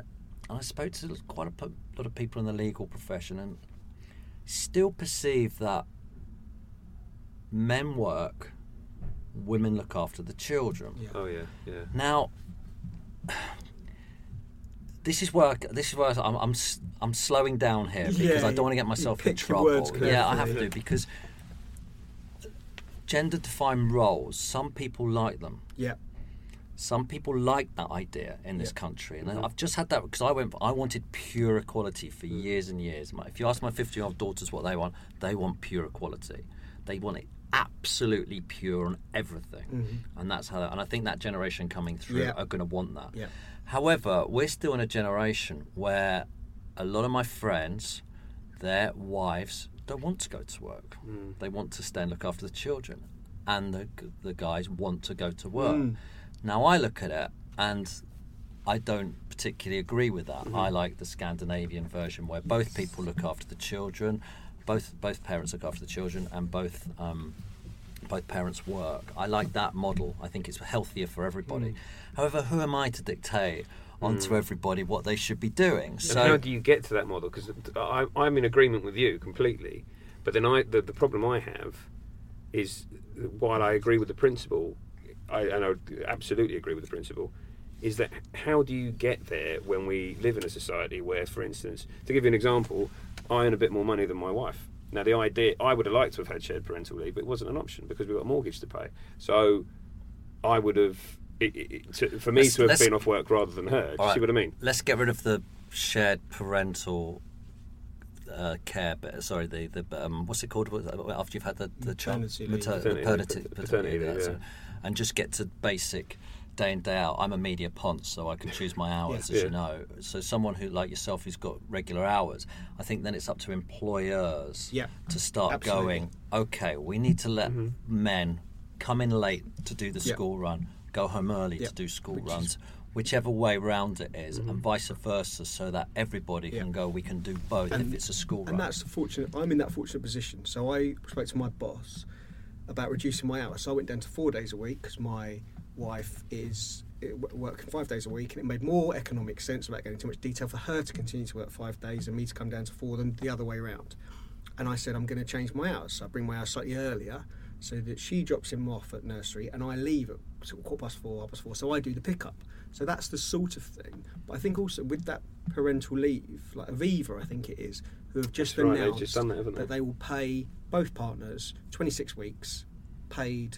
Speaker 4: and I spoke to quite a p- lot of people in the legal profession, and still perceive that men work, women look after the children.
Speaker 3: Yeah.
Speaker 2: Oh yeah, yeah.
Speaker 4: Now, this is where I, this is where I'm I'm, s- I'm slowing down here because
Speaker 3: Yeah,
Speaker 4: I don't want to get myself in
Speaker 3: pick
Speaker 4: trouble. yeah, I have
Speaker 3: carefully.
Speaker 4: to because gender-defined roles. Some people like them.
Speaker 3: Yeah.
Speaker 4: Some people like that idea in this
Speaker 3: Yeah.
Speaker 4: country, and I've just had that because I went. I wanted pure equality for
Speaker 3: Mm.
Speaker 4: years and years. If you ask my fifty-year-old daughters what they want, they want pure equality. They want it absolutely pure on everything, and that's how. And I think that generation coming through
Speaker 3: Mm-hmm. Yeah.
Speaker 4: are going to want that.
Speaker 3: Yeah.
Speaker 4: However, we're still in a generation where a lot of my friends, their wives, don't want to go to work. They want to stay and look after the children, and the the guys want to go to work.
Speaker 3: Mm.
Speaker 4: Now I look at it and I don't particularly agree with that.
Speaker 3: Mm-hmm.
Speaker 4: I like the Scandinavian version where both people look after the children, both both parents look after the children, and both um, both parents work. I like that model. I think it's healthier for everybody.
Speaker 3: Mm.
Speaker 4: However, who am I to dictate onto hmm. everybody what they should be doing?
Speaker 2: And
Speaker 4: So
Speaker 2: how do you get to that model? Because I'm in agreement with you completely, but then I the, the problem I have is while I agree with the principle, I, and I absolutely agree with the principle, is that how do you get there when we live in a society where, for instance, to give you an example, I earn a bit more money than my wife. Now, the idea I would have liked to have had shared parental leave, but it wasn't an option because we've got a mortgage to pay. So I would have, it, it, it- to, for me
Speaker 4: Let's-
Speaker 2: to have been off work rather than her. Do you
Speaker 4: All
Speaker 2: see what I mean?
Speaker 4: Let's get rid of the shared parental uh, care. Bit. Sorry, the the um, what's it called after you've had the the child
Speaker 3: Maternity
Speaker 4: mater-
Speaker 2: Paternity leave.
Speaker 4: paternity,
Speaker 2: Paternity leave,
Speaker 4: that's
Speaker 2: yeah.
Speaker 4: it. and just get to basic day in day out. I'm a media ponce, so I can choose my hours,
Speaker 3: Yeah.
Speaker 4: as
Speaker 2: Yeah.
Speaker 4: you know. So someone who like yourself who's got regular hours, I think then it's up to employers
Speaker 3: Yeah.
Speaker 4: to start
Speaker 3: Absolutely.
Speaker 4: going. Okay, we need to let men come in late to do the
Speaker 3: Yeah.
Speaker 4: school run, go home early
Speaker 3: Yeah.
Speaker 4: to do school
Speaker 3: Which
Speaker 4: runs whichever way round it is, and mm-hmm. vice versa, so that everybody
Speaker 3: Yeah.
Speaker 4: can go. We can do both if it's a school run.
Speaker 3: And that's the fortunate. I'm in that fortunate position. So I spoke to my boss about reducing my hours. So I went down to four days a week because my wife is working five days a week, and it made more economic sense without getting too much detail for her to continue to work five days and me to come down to four than the other way around. and I said I'm going to change my hours. So I bring my hours slightly earlier, so that she drops him off at nursery, and I leave at sort of quarter past four, half past four. So I do the pickup. So that's the sort of thing. But I think also with that parental leave, like Aviva, I think it is, who have just
Speaker 2: That's right,
Speaker 3: announced
Speaker 2: just done that, haven't they?
Speaker 3: that they will pay both partners 26 weeks paid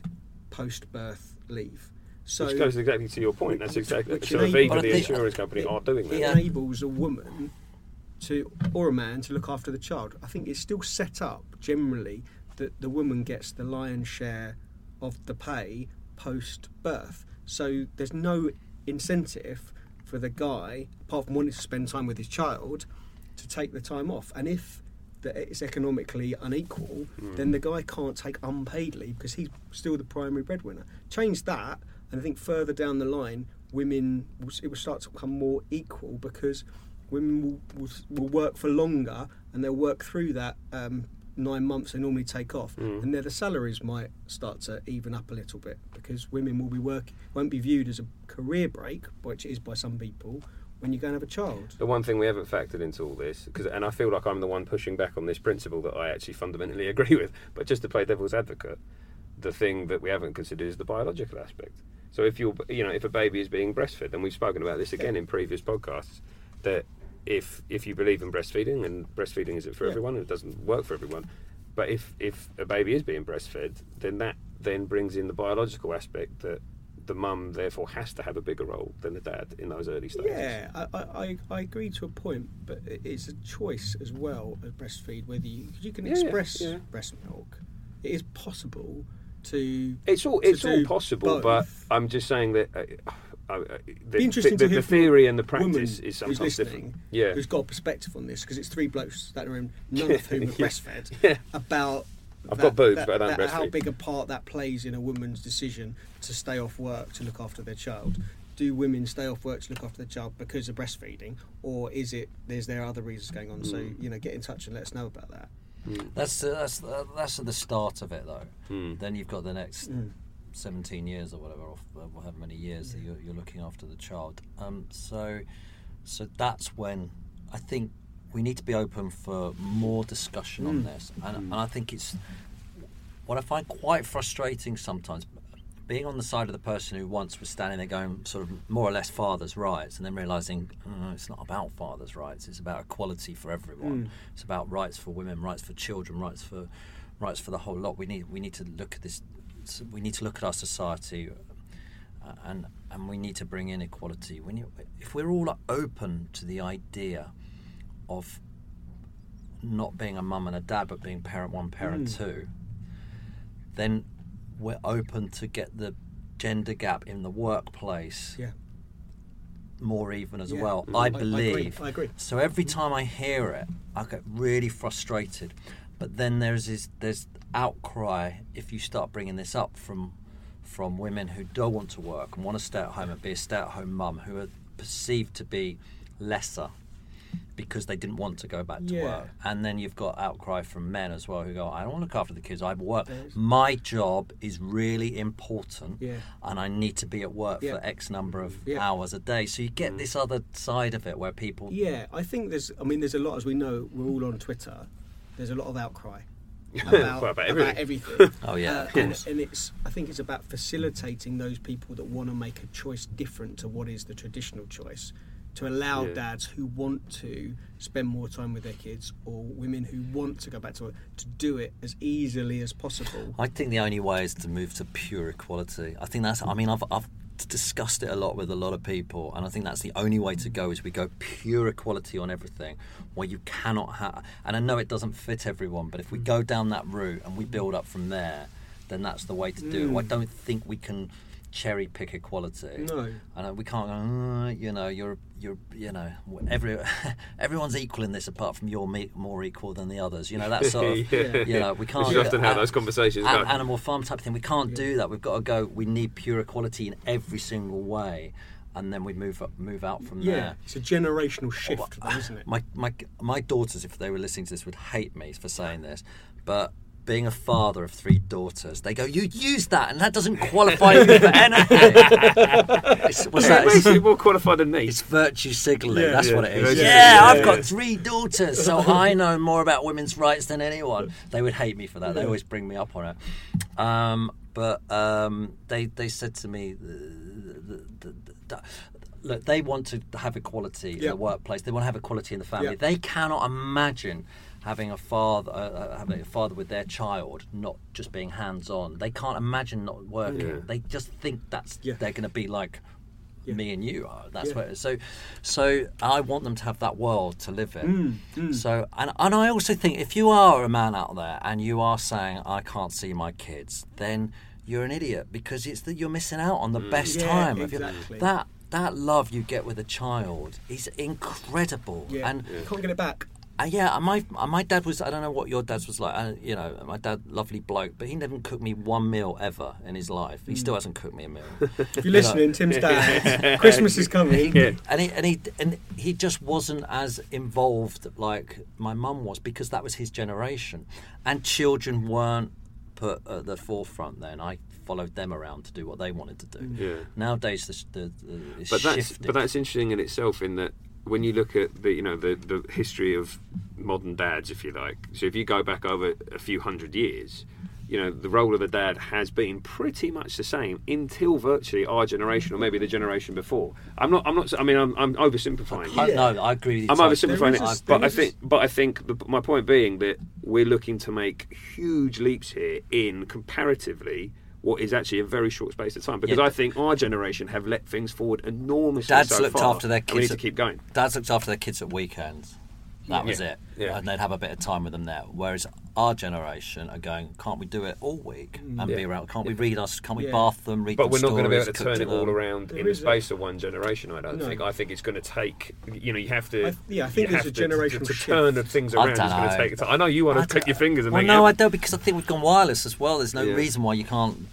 Speaker 3: post-birth leave. So
Speaker 2: Which goes exactly to your point. That's exactly so.
Speaker 3: enables-
Speaker 2: Aviva, the
Speaker 4: think-
Speaker 2: insurance company, are doing that.
Speaker 3: it enables a woman to or a man to look after the child. I think it's still set up generally that the woman gets the lion's share of the pay post birth. So there's no incentive for the guy, apart from wanting to spend time with his child, to take the time off. And if that it's economically unequal, then the guy can't take unpaid leave because he's still the primary breadwinner. Change that, and I think further down the line, women will, it will start to become more equal because women will, will, will work for longer and they'll work through that um, nine months they normally take off, mm. and then the salaries might start to even up a little bit because women will be work won't be viewed as a career break, which it is by some people, when you go and have a child.
Speaker 2: The one thing we haven't factored into all this, cause, and I feel like I'm the one pushing back on this principle that I actually fundamentally agree with, but just to play devil's advocate, the thing that we haven't considered is the biological aspect. So if you're, you know, if a baby is being breastfed, and we've spoken about this again in previous podcasts, that if if you believe in breastfeeding and breastfeeding isn't for
Speaker 3: Yeah.
Speaker 2: everyone, and it doesn't work for everyone, but if if a baby is being breastfed, then that then brings in the biological aspect that the mum therefore has to have a bigger role than the dad in those early stages.
Speaker 3: Yeah, I, I, I- agree to a point, but it's a choice as well as breastfeed whether you 'cause you can
Speaker 2: Yeah, yeah,
Speaker 3: express
Speaker 2: yeah.
Speaker 3: breast milk. It is possible to.
Speaker 2: It's all
Speaker 3: to
Speaker 2: it's all possible,
Speaker 3: both.
Speaker 2: but I'm just saying that uh, uh, the,
Speaker 3: interesting
Speaker 2: the,
Speaker 3: to hear
Speaker 2: the theory and the practice is
Speaker 3: who's
Speaker 2: sometimes different. Yeah,
Speaker 3: who's got a perspective on this because it's three blokes that are in, none of whom are breastfed.
Speaker 2: Yeah.
Speaker 3: About
Speaker 2: I've
Speaker 3: that-
Speaker 2: got boobs,
Speaker 3: that-
Speaker 2: but I don't
Speaker 3: that- How big a part that plays in a woman's decision to stay off work to look after their child? Do women stay off work to look after their child because of breastfeeding, or is it there's there other reasons going on? So
Speaker 2: Mm.
Speaker 3: you know, get in touch and let us know about that.
Speaker 4: That's uh, that's uh, that's the start of it, though.
Speaker 2: Hmm.
Speaker 4: Then you've got the next
Speaker 3: Mm.
Speaker 4: 17 years or whatever, or however many years that you're, you're looking after the child. Um, so, so that's when I think we need to be open for more discussion on mm. this, and, mm. and I think it's what I find quite frustrating sometimes. Being on the side of the person who once was standing there going sort of more or less father's rights, and then realizing "Oh, it's not about father's rights; it's about equality for everyone. Mm. It's about rights for women, rights for children, rights for rights for the whole lot. We need we need to look at this. We need to look at our society, uh, and and we need to bring in equality. When if we're all open to the idea of not being a mum and a dad, but being parent one, parent hmm. two, then we're open to get the gender gap in the workplace
Speaker 3: Yeah.
Speaker 4: more even as
Speaker 3: Yeah.
Speaker 4: well. Mm.
Speaker 3: I- I
Speaker 4: I
Speaker 3: agree,
Speaker 4: believe.
Speaker 3: I agree.
Speaker 4: So every mm. time I hear it, I get really frustrated. But then there's this there's outcry if you start bringing this up from from women who don't want to work and want to stay at home and be a stay-at-home mum who are perceived to be lesser because they didn't want to go back to
Speaker 3: Yeah.
Speaker 4: work. And then you've got outcry from men as well who go, I don't want to look after the kids. I work.
Speaker 3: There's-
Speaker 4: My job is really important,
Speaker 3: Yeah.
Speaker 4: and I need to be at work
Speaker 3: Yeah.
Speaker 4: for X number of
Speaker 3: Yeah.
Speaker 4: hours a day. So you get mm. this other side of it where people
Speaker 3: Yeah, I think there's. I mean, there's a lot as we know. We're all on Twitter. There's a lot of outcry about,
Speaker 2: Well, about everything.
Speaker 3: everything.
Speaker 4: Oh, yeah,
Speaker 3: Uh,
Speaker 4: of
Speaker 3: and, and it's. I think it's about facilitating those people that want to make a choice different to what is the traditional choice. To allow
Speaker 2: Yeah.
Speaker 3: dads who want to spend more time with their kids, or women who want to go back to work, to do it as easily as possible.
Speaker 4: I think the only way is to move to pure equality. I think that's. I mean, I've I've discussed it a lot with a lot of people, and I think that's the only way to go. Is we go pure equality on everything, where you cannot have. And I know it doesn't fit everyone, but if we go down that route and we build up from there, then that's the way to do it. I don't think we can cherry pick equality.
Speaker 3: No.
Speaker 4: and we can't go. "Uh, you know, you're you're you know every everyone's equal in this apart from you're me, more equal than the others. You know that sort of.
Speaker 2: Yeah.
Speaker 4: You know, we can't.
Speaker 2: Which is often how
Speaker 4: uh,
Speaker 2: those conversations
Speaker 4: an- Animal farm type thing. We can't do that. We've got to go. We need pure equality in every single way, and then we move up, move out from
Speaker 3: Yeah,
Speaker 4: there.
Speaker 3: it's a generational shift, though, isn't it?
Speaker 4: My my my daughters, if they were listening to this, would hate me for saying this, but being a father of three daughters, they go, "You use that, and that doesn't qualify you for anything." It's- What's
Speaker 2: It
Speaker 4: that?
Speaker 2: makes
Speaker 4: It's,
Speaker 2: you more qualified than me.
Speaker 4: it's virtue signaling.
Speaker 3: Yeah.
Speaker 4: That's
Speaker 2: Yeah.
Speaker 4: what it is.
Speaker 2: Virtue
Speaker 4: Yeah,
Speaker 2: signaling,
Speaker 4: I've got three daughters, so I know more about women's rights than anyone. They would hate me for that. They always bring me up on it. Um, but um, they they said to me, the, the, the, the, look, they want to have equality in the workplace. They want to have equality in the family.
Speaker 3: Yeah.
Speaker 4: They cannot imagine having a father uh, uh, having a father with their child not just being hands on. They can't imagine not working.
Speaker 2: Yeah.
Speaker 4: They just think that's
Speaker 3: Yeah.
Speaker 4: they're going to be like
Speaker 3: Yeah.
Speaker 4: me and you are. That's
Speaker 3: Yeah.
Speaker 4: what. So, so I want them to have that world to live in.
Speaker 3: Mm,
Speaker 4: So, and and I also think if you are a man out there and you are saying I can't see my kids, then you're an idiot because it's that you're missing out on the best
Speaker 3: Yeah,
Speaker 4: time of your
Speaker 3: exactly.
Speaker 4: that. That love you get with a child is incredible,
Speaker 3: Yeah,
Speaker 4: and
Speaker 3: you can't get it back.
Speaker 4: Uh, yeah, my uh, my dad was. I don't know what your dad's was like. Uh, you know, my dad, lovely bloke, but he never cooked me one meal ever in his life. He still hasn't cooked me a meal.
Speaker 3: If you're listening, Tim's dad, Christmas is coming.
Speaker 2: Yeah.
Speaker 4: and he and he and he just wasn't as involved like my mum was because that was his generation, and children weren't put at the forefront. Then I followed them around to do what they wanted to do.
Speaker 2: Yeah.
Speaker 4: Nowadays, the, the, the it's
Speaker 2: but that's
Speaker 4: shifted.
Speaker 2: but that's interesting in itself in that when you look at the you know the the history of modern dads if you like so if you go back over a few hundred years you know the role of the dad has been pretty much the same until virtually our generation or maybe the generation before i'm not i'm not i mean i'm, I'm oversimplifying
Speaker 4: I,
Speaker 2: it.
Speaker 4: no, I agree with you.
Speaker 2: I'm
Speaker 4: totally.
Speaker 2: oversimplifying it,
Speaker 3: a-
Speaker 2: but I think, but I think the, my point being that we're looking to make huge leaps here in comparatively what is actually a very short space of time. Because
Speaker 4: Yeah.
Speaker 2: I think our generation have let things forward enormously.
Speaker 4: Dads
Speaker 2: so
Speaker 4: looked
Speaker 2: far,
Speaker 4: after their kids.
Speaker 2: We need to keep going.
Speaker 4: Dads looked after their kids at weekends. That was
Speaker 2: Yeah,
Speaker 4: it.
Speaker 2: yeah.
Speaker 4: And they'd have a bit of time with them there. Whereas our generation are going, can't we do it all week mm. and
Speaker 2: Yeah.
Speaker 4: be around? Can't we read us? Can't we
Speaker 3: Yeah.
Speaker 4: bath them? Read
Speaker 2: But
Speaker 4: them
Speaker 2: we're not going to be able to
Speaker 4: cook
Speaker 2: turn it all around
Speaker 3: There
Speaker 2: in the
Speaker 3: is a-
Speaker 2: space of one generation. I don't
Speaker 3: No.
Speaker 2: think. I think it's going to take. You know, you have to.
Speaker 3: I- yeah, I think there's a
Speaker 2: generation to-
Speaker 3: generational
Speaker 2: to, turn the things
Speaker 4: I
Speaker 2: around.
Speaker 4: don't
Speaker 2: It's going
Speaker 4: know.
Speaker 2: to take time. I know you want to click your fingers and
Speaker 4: well,
Speaker 2: make
Speaker 4: no,
Speaker 2: it
Speaker 4: I don't because I think we've gone wireless as well. There's no
Speaker 2: Yeah.
Speaker 4: reason why you can't.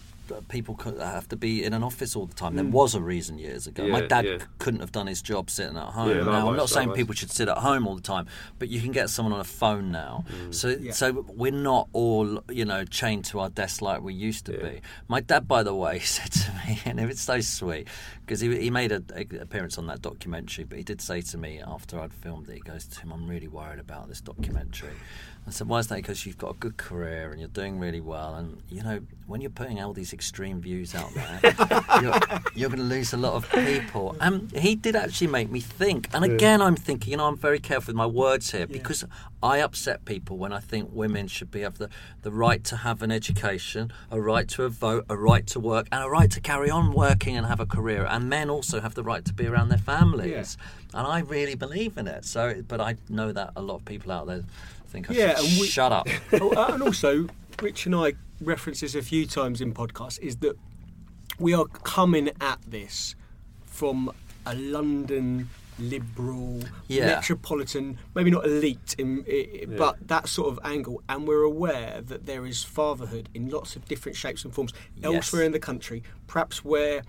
Speaker 4: People could have to be in an office all the time.
Speaker 3: Mm.
Speaker 4: There was a reason years ago. My dad
Speaker 2: yeah.
Speaker 4: couldn't have done his job sitting at home.
Speaker 2: Yeah,
Speaker 4: now, I'm not saying people should sit at home all the time, but you can get someone on a phone now.
Speaker 2: Mm.
Speaker 4: So,
Speaker 3: Yeah.
Speaker 4: so we're not all you know chained to our desk like we used to
Speaker 2: Yeah.
Speaker 4: be. My dad, by the way, said to me, and it was so sweet because he, he made an appearance on that documentary, but he did say to me after I'd filmed it, he goes, "Tim, I'm really worried about this documentary." I said, "Why is that?" Because you've got a good career and you're doing really well, and you know when you're putting all these extreme views out there, you're, you're going to lose a lot of people. And he did actually make me think. And again, I'm thinking, you know, I'm very careful with my words here because I upset people when I think women should be have the, the right to have an education, a right to a vote, a right to work, and a right to carry on working and have a career. And men also have the right to be around their families. And I really believe in it. So, but I know that a lot of people out there think I
Speaker 3: Yeah,
Speaker 4: should
Speaker 3: we-
Speaker 4: shut up.
Speaker 3: oh, and also, Rich and I referenced this a few times in podcasts, is that we are coming at this from a London liberal,
Speaker 4: Yeah.
Speaker 3: metropolitan, maybe not elite, in, i but that sort of angle. And we're aware that there is fatherhood in lots of different shapes and forms
Speaker 4: Yes.
Speaker 3: elsewhere in the country, perhaps where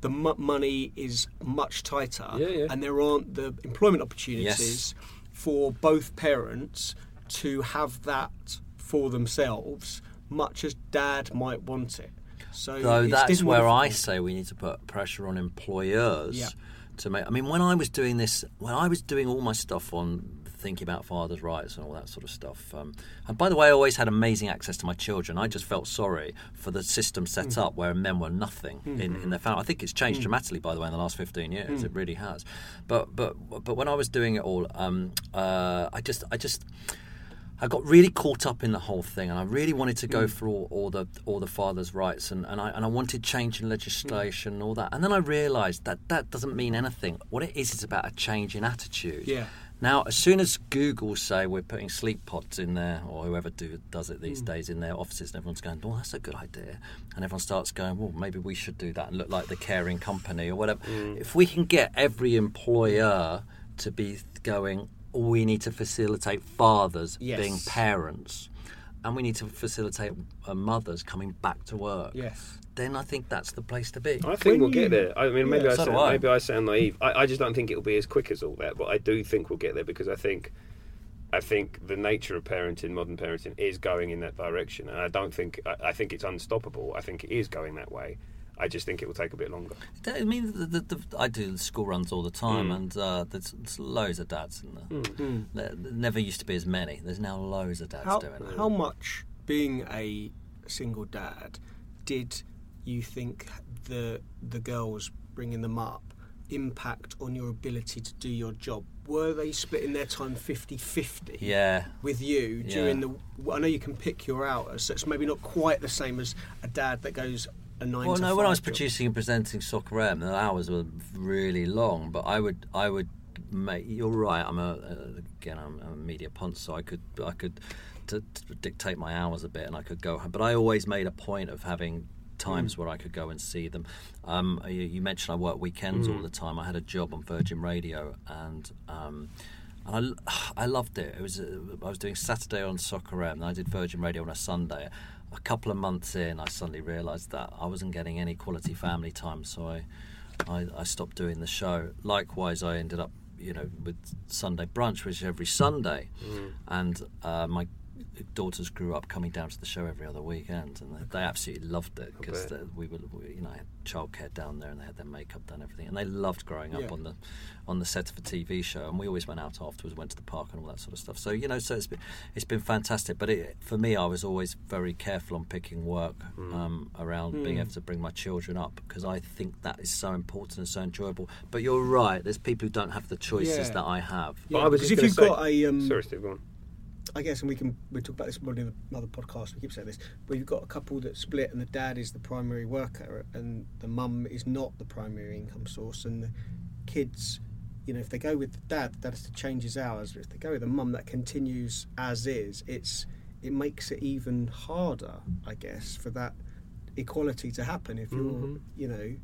Speaker 3: the mo- money is much tighter
Speaker 2: Yeah, yeah.
Speaker 3: and there aren't the employment opportunities for both parents to have that for themselves, much as dad might want it. So
Speaker 4: Though that's where I say we need to put pressure on employers
Speaker 3: Yeah.
Speaker 4: to make. I mean, when I was doing this, when I was doing all my stuff on thinking about fathers' rights and all that sort of stuff. Um, and by the way, I always had amazing access to my children. I just felt sorry for the system set
Speaker 3: Mm.
Speaker 4: up where men were nothing in, in their family. I think it's changed
Speaker 3: Mm.
Speaker 4: dramatically, by the way, in the last fifteen years. It really has. But but but when I was doing it all, um, uh, I just I just. I got really caught up in the whole thing, and I really wanted to
Speaker 3: Mm.
Speaker 4: go for all, all the all the fathers' rights, and, and I and I wanted change in mm. legislation and all that. And then I realised that that doesn't mean anything. What it is, is about a change in attitude.
Speaker 3: Yeah.
Speaker 4: Now, as soon as Google say we're putting sleep pods in there, or whoever do, does it these mm. days in their offices, and everyone's going, "Oh, that's a good idea," and everyone starts going, "Well, maybe we should do that and look like the caring company or whatever." Mm. If we can get every employer to be going, we need to facilitate fathers
Speaker 3: Yes.
Speaker 4: being parents, and we need to facilitate uh, mothers coming back to work.
Speaker 3: Yes.
Speaker 4: Then I think that's the place to be.
Speaker 2: I think
Speaker 3: When
Speaker 2: we'll
Speaker 3: you-
Speaker 2: get there. I mean, maybe
Speaker 3: Yeah,
Speaker 2: I
Speaker 4: so
Speaker 2: sound,
Speaker 4: I.
Speaker 2: maybe I sound naive. I, I just don't think it'll be as quick as all that, but I do think we'll get there because I think I think the nature of parenting, modern parenting, is going in that direction, and I don't think I, I think it's unstoppable. I think it is going that way. I just think it will take a bit longer.
Speaker 4: I mean, the, the, the, I do school runs all the time,
Speaker 2: Mm.
Speaker 4: and uh, there's, there's loads of dads in there. There, there never used to be as many. There's now loads of dads
Speaker 3: How,
Speaker 4: doing it.
Speaker 3: how much, being a single dad, did you think the the girls bringing them up impact on your ability to do your job? Were they splitting their time 50-50
Speaker 4: Yeah,
Speaker 3: with you during
Speaker 4: Yeah.
Speaker 3: the? I know you can pick your hours, so it's maybe not quite the same as a dad that goes a nine.
Speaker 4: Well, no, when I was
Speaker 3: job.
Speaker 4: producing and presenting Soccer AM, the hours were really long. But I would, I would make. You're right. I'm a uh, again, I'm a media punt, so I could, I could to, to dictate my hours a bit, and I could go. But I always made a point of having times where I could go and see them. Um, you, you mentioned I work weekends all the time. I had a job on Virgin Radio, and. Um, and I, I loved it. It was uh, I was doing Saturday on Soccer AM, and I did Virgin Radio on a Sunday. A couple of months in, I suddenly realised that I wasn't getting any quality family time, so I, I I stopped doing the show. Likewise, I ended up you know with Sunday brunch, which is every Sunday, and uh, my daughters grew up coming down to the show every other weekend, and they, they absolutely loved it because
Speaker 2: bet.
Speaker 4: we were we, you know had childcare down there, and they had their makeup done, everything, and they loved growing up
Speaker 3: Yeah.
Speaker 4: on the on the set of a TV show, and we always went out afterwards, went to the park and all that sort of stuff. So you know, so it's been it's been fantastic. But it, for me, I was always very careful on picking work um, around being able to bring my children up because I think that is so important and so enjoyable. But you're right. There's people who don't have the choices
Speaker 3: Yeah.
Speaker 4: that I have.
Speaker 2: But
Speaker 3: Yeah,
Speaker 2: I was
Speaker 3: because
Speaker 2: just
Speaker 3: if you've
Speaker 2: gonna
Speaker 3: got a um,
Speaker 2: Sorry, Steve. Go on.
Speaker 3: I guess, and we can we talk about this more in another podcast. We keep saying this, but you've got a couple that split, and the dad is the primary worker, and the mum is not the primary income source, and the kids, you know, if they go with the dad, the dad has to change his hours. But if they go with the mum, that continues as is. It's it makes it even harder, I guess, for that equality to happen. If you're,
Speaker 2: Mhm.
Speaker 3: you know,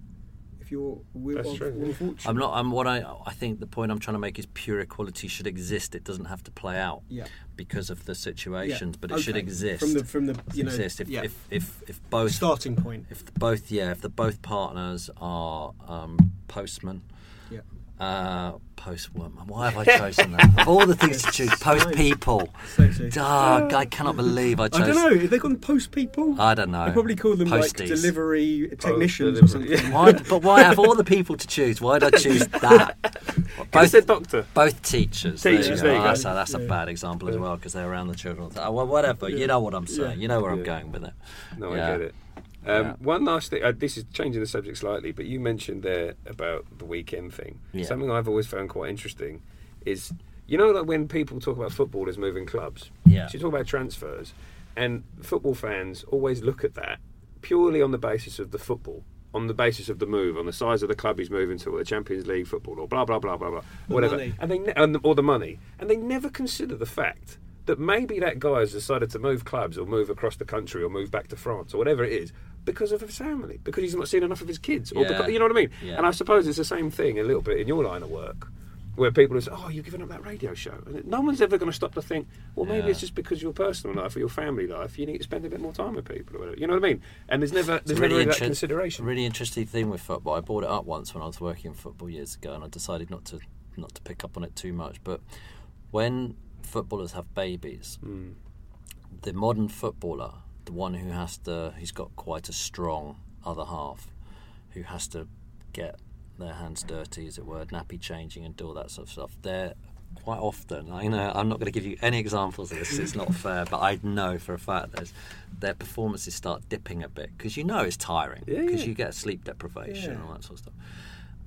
Speaker 3: if you're, we're
Speaker 2: That's
Speaker 3: un-
Speaker 2: true, yeah.
Speaker 3: unfortunate.
Speaker 4: I'm not. I'm what I. I think the point I'm trying to make is pure equality should exist. It doesn't have to play out
Speaker 3: Yeah.
Speaker 4: because of the
Speaker 3: Yeah.
Speaker 4: situations, but it should exist.
Speaker 3: from the from the you know
Speaker 4: exist if,
Speaker 3: yeah.
Speaker 4: if, if, if both
Speaker 3: starting point.
Speaker 4: if the both yeah if the both partners are um, postmen
Speaker 3: Yeah.
Speaker 4: Uh, post woman why have I chosen that of all the things to choose post people
Speaker 3: Sexy.
Speaker 4: oh, I cannot believe I
Speaker 3: I don't know. Have they got post people?
Speaker 4: I don't know
Speaker 3: They probably call them like delivery technicians or
Speaker 2: delivery,
Speaker 3: something.
Speaker 4: why, but why have all the people to choose why did I choose that both
Speaker 2: said doctor.
Speaker 4: both teachers.
Speaker 2: Teachers, there you
Speaker 4: Oh,
Speaker 2: go.
Speaker 4: That's, a, that's a bad example as well because they're around the children. all the time. Well, whatever. You know what I'm saying.
Speaker 3: Yeah.
Speaker 4: You know where I'm going with it.
Speaker 2: No,
Speaker 4: Yeah.
Speaker 2: I get it. Um,
Speaker 4: Yeah.
Speaker 2: One last thing. Uh, this is changing the subject slightly, but you mentioned there about the weekend thing.
Speaker 4: Yeah.
Speaker 2: Something I've always found quite interesting is, you know, like when people talk about footballers moving clubs.
Speaker 4: Yeah.
Speaker 2: So you talk about transfers, and football fans always look at that purely on the basis of the football. On the basis of the move, on the size of the club he's moving to, or the Champions League football, or blah blah blah blah blah,
Speaker 3: The
Speaker 2: whatever,
Speaker 3: money.
Speaker 2: and they ne- and the, or the money, and they never consider the fact that maybe that guy has decided to move clubs or move across the country or move back to France or whatever it is because of his family, because he's not seen enough of his kids, or
Speaker 4: Yeah.
Speaker 2: because, you know what I mean.
Speaker 4: Yeah.
Speaker 2: And I suppose it's the same thing a little bit in your line of work, where people are saying, "Oh, you've given up that radio show," and no one's ever going to stop to think, "Well, maybe
Speaker 4: Yeah.
Speaker 2: it's just because your personal life or your family life, you need to spend a bit more time with people," or whatever. You know what I mean? And there's never there's
Speaker 4: a
Speaker 2: never
Speaker 4: really
Speaker 2: that consideration.
Speaker 4: Really interesting thing with football. I brought it up once when I was working in football years ago, and I decided not to not to pick up on it too much. But when footballers have babies,
Speaker 2: Mm.
Speaker 4: the modern footballer, the one who has to, who's got quite a strong other half, who has to get their hands dirty, as it were, nappy changing and do all that sort of stuff. They're quite often. I know I'm not going to give you any examples of this. It's not fair, but I know for a fact that their performances start dipping a bit because you know it's tiring
Speaker 2: Yeah,
Speaker 4: because
Speaker 2: yeah.
Speaker 4: you get sleep deprivation
Speaker 3: Yeah.
Speaker 4: and all that sort of stuff.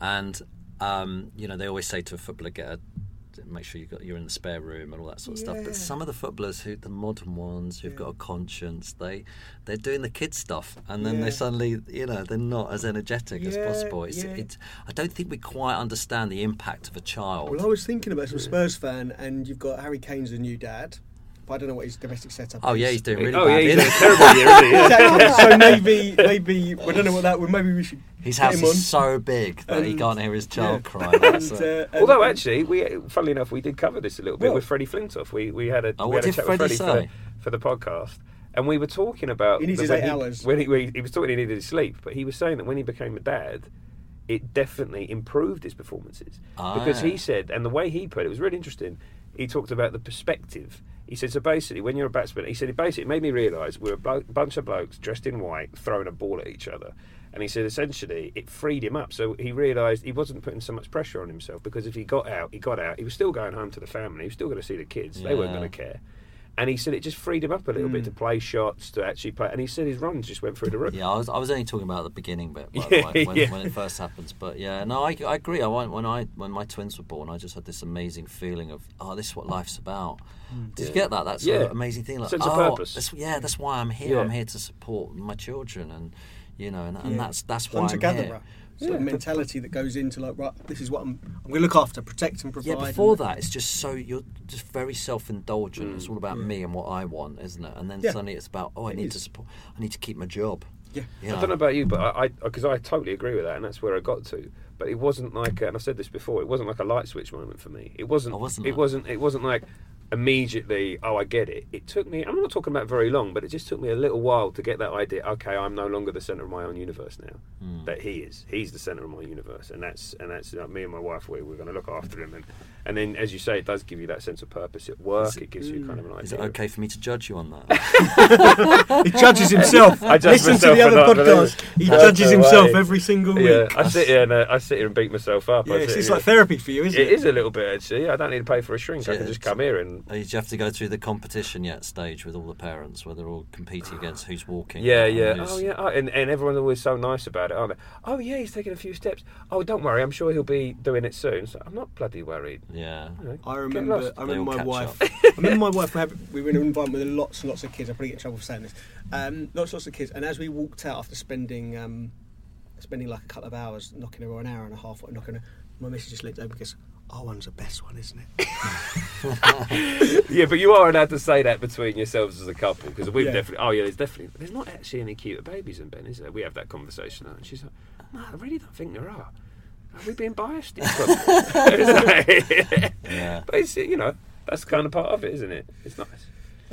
Speaker 4: And um, you know they always say to a footballer, get a make sure you got you're in the spare room and all that sort of stuff. But some of the footballers who the modern ones who've got a conscience, they they're doing the kid stuff, and then
Speaker 3: Yeah.
Speaker 4: they suddenly you know they're not as energetic as possible. It's,
Speaker 3: yeah.
Speaker 4: it's I don't think we quite understand the impact of a child.
Speaker 3: Well, I was thinking about some Spurs fan, and you've got Harry Kane's a new dad, but I don't know what his domestic setup is.
Speaker 4: oh
Speaker 3: is.
Speaker 4: yeah, he's doing really
Speaker 2: oh
Speaker 4: bad.
Speaker 2: yeah, he's
Speaker 4: isn't
Speaker 2: had a terrible year, isn't he?
Speaker 3: Exactly. so maybe, maybe I don't know what that would. Maybe we should.
Speaker 4: His
Speaker 3: get
Speaker 4: house
Speaker 3: him on.
Speaker 4: is so big that he can't hear his child
Speaker 3: yeah.
Speaker 4: cry.
Speaker 3: And, uh,
Speaker 2: Although actually, we funnily enough, we did cover this a little bit
Speaker 3: What?
Speaker 2: with Freddie Flintoff. We we had a
Speaker 4: Oh,
Speaker 2: we had a
Speaker 4: did
Speaker 2: chat with
Speaker 4: Freddie
Speaker 2: Freddie for, for the podcast, and we were talking about
Speaker 3: He needs his eight
Speaker 2: he,
Speaker 3: hours.
Speaker 2: When he, when he, he was talking, he needed his sleep, but he was saying that when he became a dad, it definitely improved his performances because
Speaker 4: Ah.
Speaker 2: he said, and the way he put it, it was really interesting. he talked about the perspective. He said, so basically, when you're a batsman, he said, it basically made me realise we're a blo- bunch of blokes dressed in white throwing a ball at each other. And he said, essentially, it freed him up. So he realised he wasn't putting so much pressure on himself because if he got out, he got out. He was still going home to the family. He was still going to see the kids. They weren't
Speaker 4: Yeah.
Speaker 2: going to care. And he said it just freed him up a little bit to hmm. play shots, to actually play. And he said his runs just went through the roof.
Speaker 4: Yeah, I was, I was only talking about the beginning bit, by
Speaker 2: Yeah,
Speaker 4: the way, when,
Speaker 2: yeah.
Speaker 4: when it first happens. But yeah, no, I, I agree. I when I when my twins were born, I just had this amazing feeling of, oh, this is what life's about. Hmm. Did you get that? That's sort
Speaker 2: Yeah.
Speaker 4: of amazing thing, like,
Speaker 2: Sense of
Speaker 4: oh,
Speaker 2: purpose.
Speaker 4: That's, yeah, that's why I'm here.
Speaker 2: Yeah.
Speaker 4: I'm here to support my children, and you know, and, and
Speaker 3: Yeah.
Speaker 4: that's that's why
Speaker 3: hunter
Speaker 4: I'm
Speaker 3: gatherer
Speaker 4: here.
Speaker 3: Sort of mentality that goes into like right this is what I'm I'm going to look after protect and provide
Speaker 4: Yeah, before
Speaker 3: and-
Speaker 4: that, it's just so you're just very self-indulgent. Mm, it's all about me and what I want, isn't it? And then
Speaker 3: Yeah.
Speaker 4: suddenly it's about, oh, I need to support. I need to keep my job.
Speaker 3: yeah
Speaker 4: You
Speaker 2: I don't know about you, but I because I, totally agree with that, and that's where I got to. But it wasn't like, and I've said this before, it wasn't like a light switch moment for me. It wasn't.
Speaker 4: Oh, wasn't
Speaker 2: it
Speaker 4: it?
Speaker 2: wasn't. It wasn't like immediately. Oh, I get it. It took me. I'm not talking about very long, but it just took me a little while to get that idea. Okay, I'm no longer the center of my own universe now.
Speaker 4: Hmm.
Speaker 2: That he is. He's the center of my universe, and that's and that's uh, me and my wife. We we're going to look after him, and and then as you say, it does give you that sense of purpose at work. It gives you kind of an idea.
Speaker 4: Is it okay for me to judge you on that?
Speaker 3: he judges himself
Speaker 2: I judge
Speaker 3: listen to the other
Speaker 2: not
Speaker 3: podcast he
Speaker 2: That's
Speaker 3: judges
Speaker 2: the
Speaker 3: himself
Speaker 2: way.
Speaker 3: every single week
Speaker 2: Yeah, I sit here and uh, I sit here and beat myself up.
Speaker 3: Yeah, it's, it's like therapy for you isn't it
Speaker 2: It is a little bit actually. I don't need to pay for a shrink. I can just come here and.
Speaker 4: Uh, Did you have to go through the competition yet stage with all the parents where they're all competing against who's walking?
Speaker 2: Yeah,
Speaker 4: and
Speaker 2: yeah.
Speaker 4: who's-
Speaker 2: Oh, yeah. Oh, and, and everyone's always so nice about it, aren't they? Oh, yeah, he's taking a few steps. Oh, don't worry. I'm sure he'll be doing it soon. So I'm not bloody worried.
Speaker 4: Yeah.
Speaker 2: You know,
Speaker 3: I remember. I remember my wife. I remember my wife. We, had, we were in an environment with lots and lots of kids. I probably get in trouble for saying this. Um, lots and lots of kids. And as we walked out after spending um, spending like a couple of hours knocking her, or an hour and a half knocking her, my missus just looked over and goes, "Our one's the best one, isn't it?"
Speaker 2: yeah, but you are allowed to say that between yourselves as a couple because we've
Speaker 3: Yeah.
Speaker 2: definitely. Oh, yeah, there's definitely. There's not actually any cuter babies in Ben, is there? We have that conversation, and she's like, "No, I really don't think there are." Are we being biased?
Speaker 4: Yeah.
Speaker 2: But it's, you know, that's kind of part of it, isn't it? It's nice.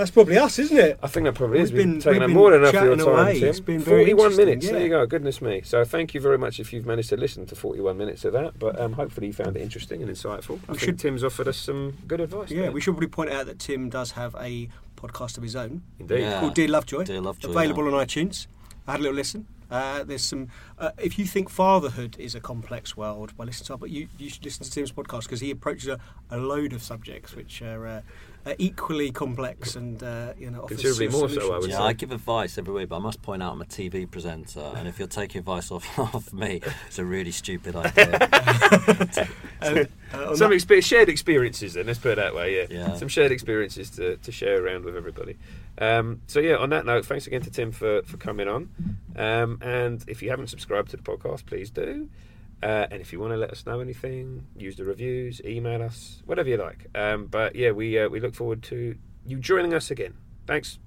Speaker 3: That's probably us, isn't it?
Speaker 2: I think that probably is.
Speaker 3: We've
Speaker 2: We've
Speaker 3: been-
Speaker 2: been taking
Speaker 3: we've
Speaker 2: up
Speaker 3: been
Speaker 2: more than enough of your
Speaker 3: chatting
Speaker 2: time,
Speaker 3: away.
Speaker 2: Tim.
Speaker 3: It's been very
Speaker 2: 41
Speaker 3: interesting,
Speaker 2: minutes. There you go. Goodness me. So thank you very much if you've managed to listen to 41 minutes of that. But um, hopefully you found it interesting and insightful. I
Speaker 3: We
Speaker 2: think
Speaker 3: should-
Speaker 2: Tim's offered us some good advice.
Speaker 3: Yeah,
Speaker 2: there.
Speaker 3: we should probably point out that Tim does have a podcast of his own
Speaker 2: Indeed.
Speaker 4: Yeah.
Speaker 3: called Dear Lovejoy.
Speaker 4: Dear Lovejoy,
Speaker 3: Available
Speaker 4: yeah.
Speaker 3: on iTunes. I had a little listen. Uh, there's some. Uh, if you think fatherhood is a complex world, well, listen to. But you, you should listen to Tim's podcast because he approaches a, a load of subjects which are, uh, are equally complex and uh, you know offers
Speaker 2: Considerably
Speaker 3: some
Speaker 2: more so, I would
Speaker 4: Yeah,
Speaker 2: say.
Speaker 4: I give advice every week, but I must point out I'm a TV presenter, and if you're taking advice off, off me, it's a really stupid idea.
Speaker 3: Uh,
Speaker 2: Some
Speaker 3: that-
Speaker 2: expe- shared experiences, then let's put it that way. Yeah,
Speaker 4: Yeah.
Speaker 2: some shared experiences to, to share around with everybody. Um, so yeah, on that note, thanks again to Tim for, for coming on. Um, and if you haven't subscribed to the podcast, please do. Uh, and if you want to let us know anything, use the reviews, email us, whatever you like. Um, but yeah, we uh, we look forward to you joining us again. Thanks.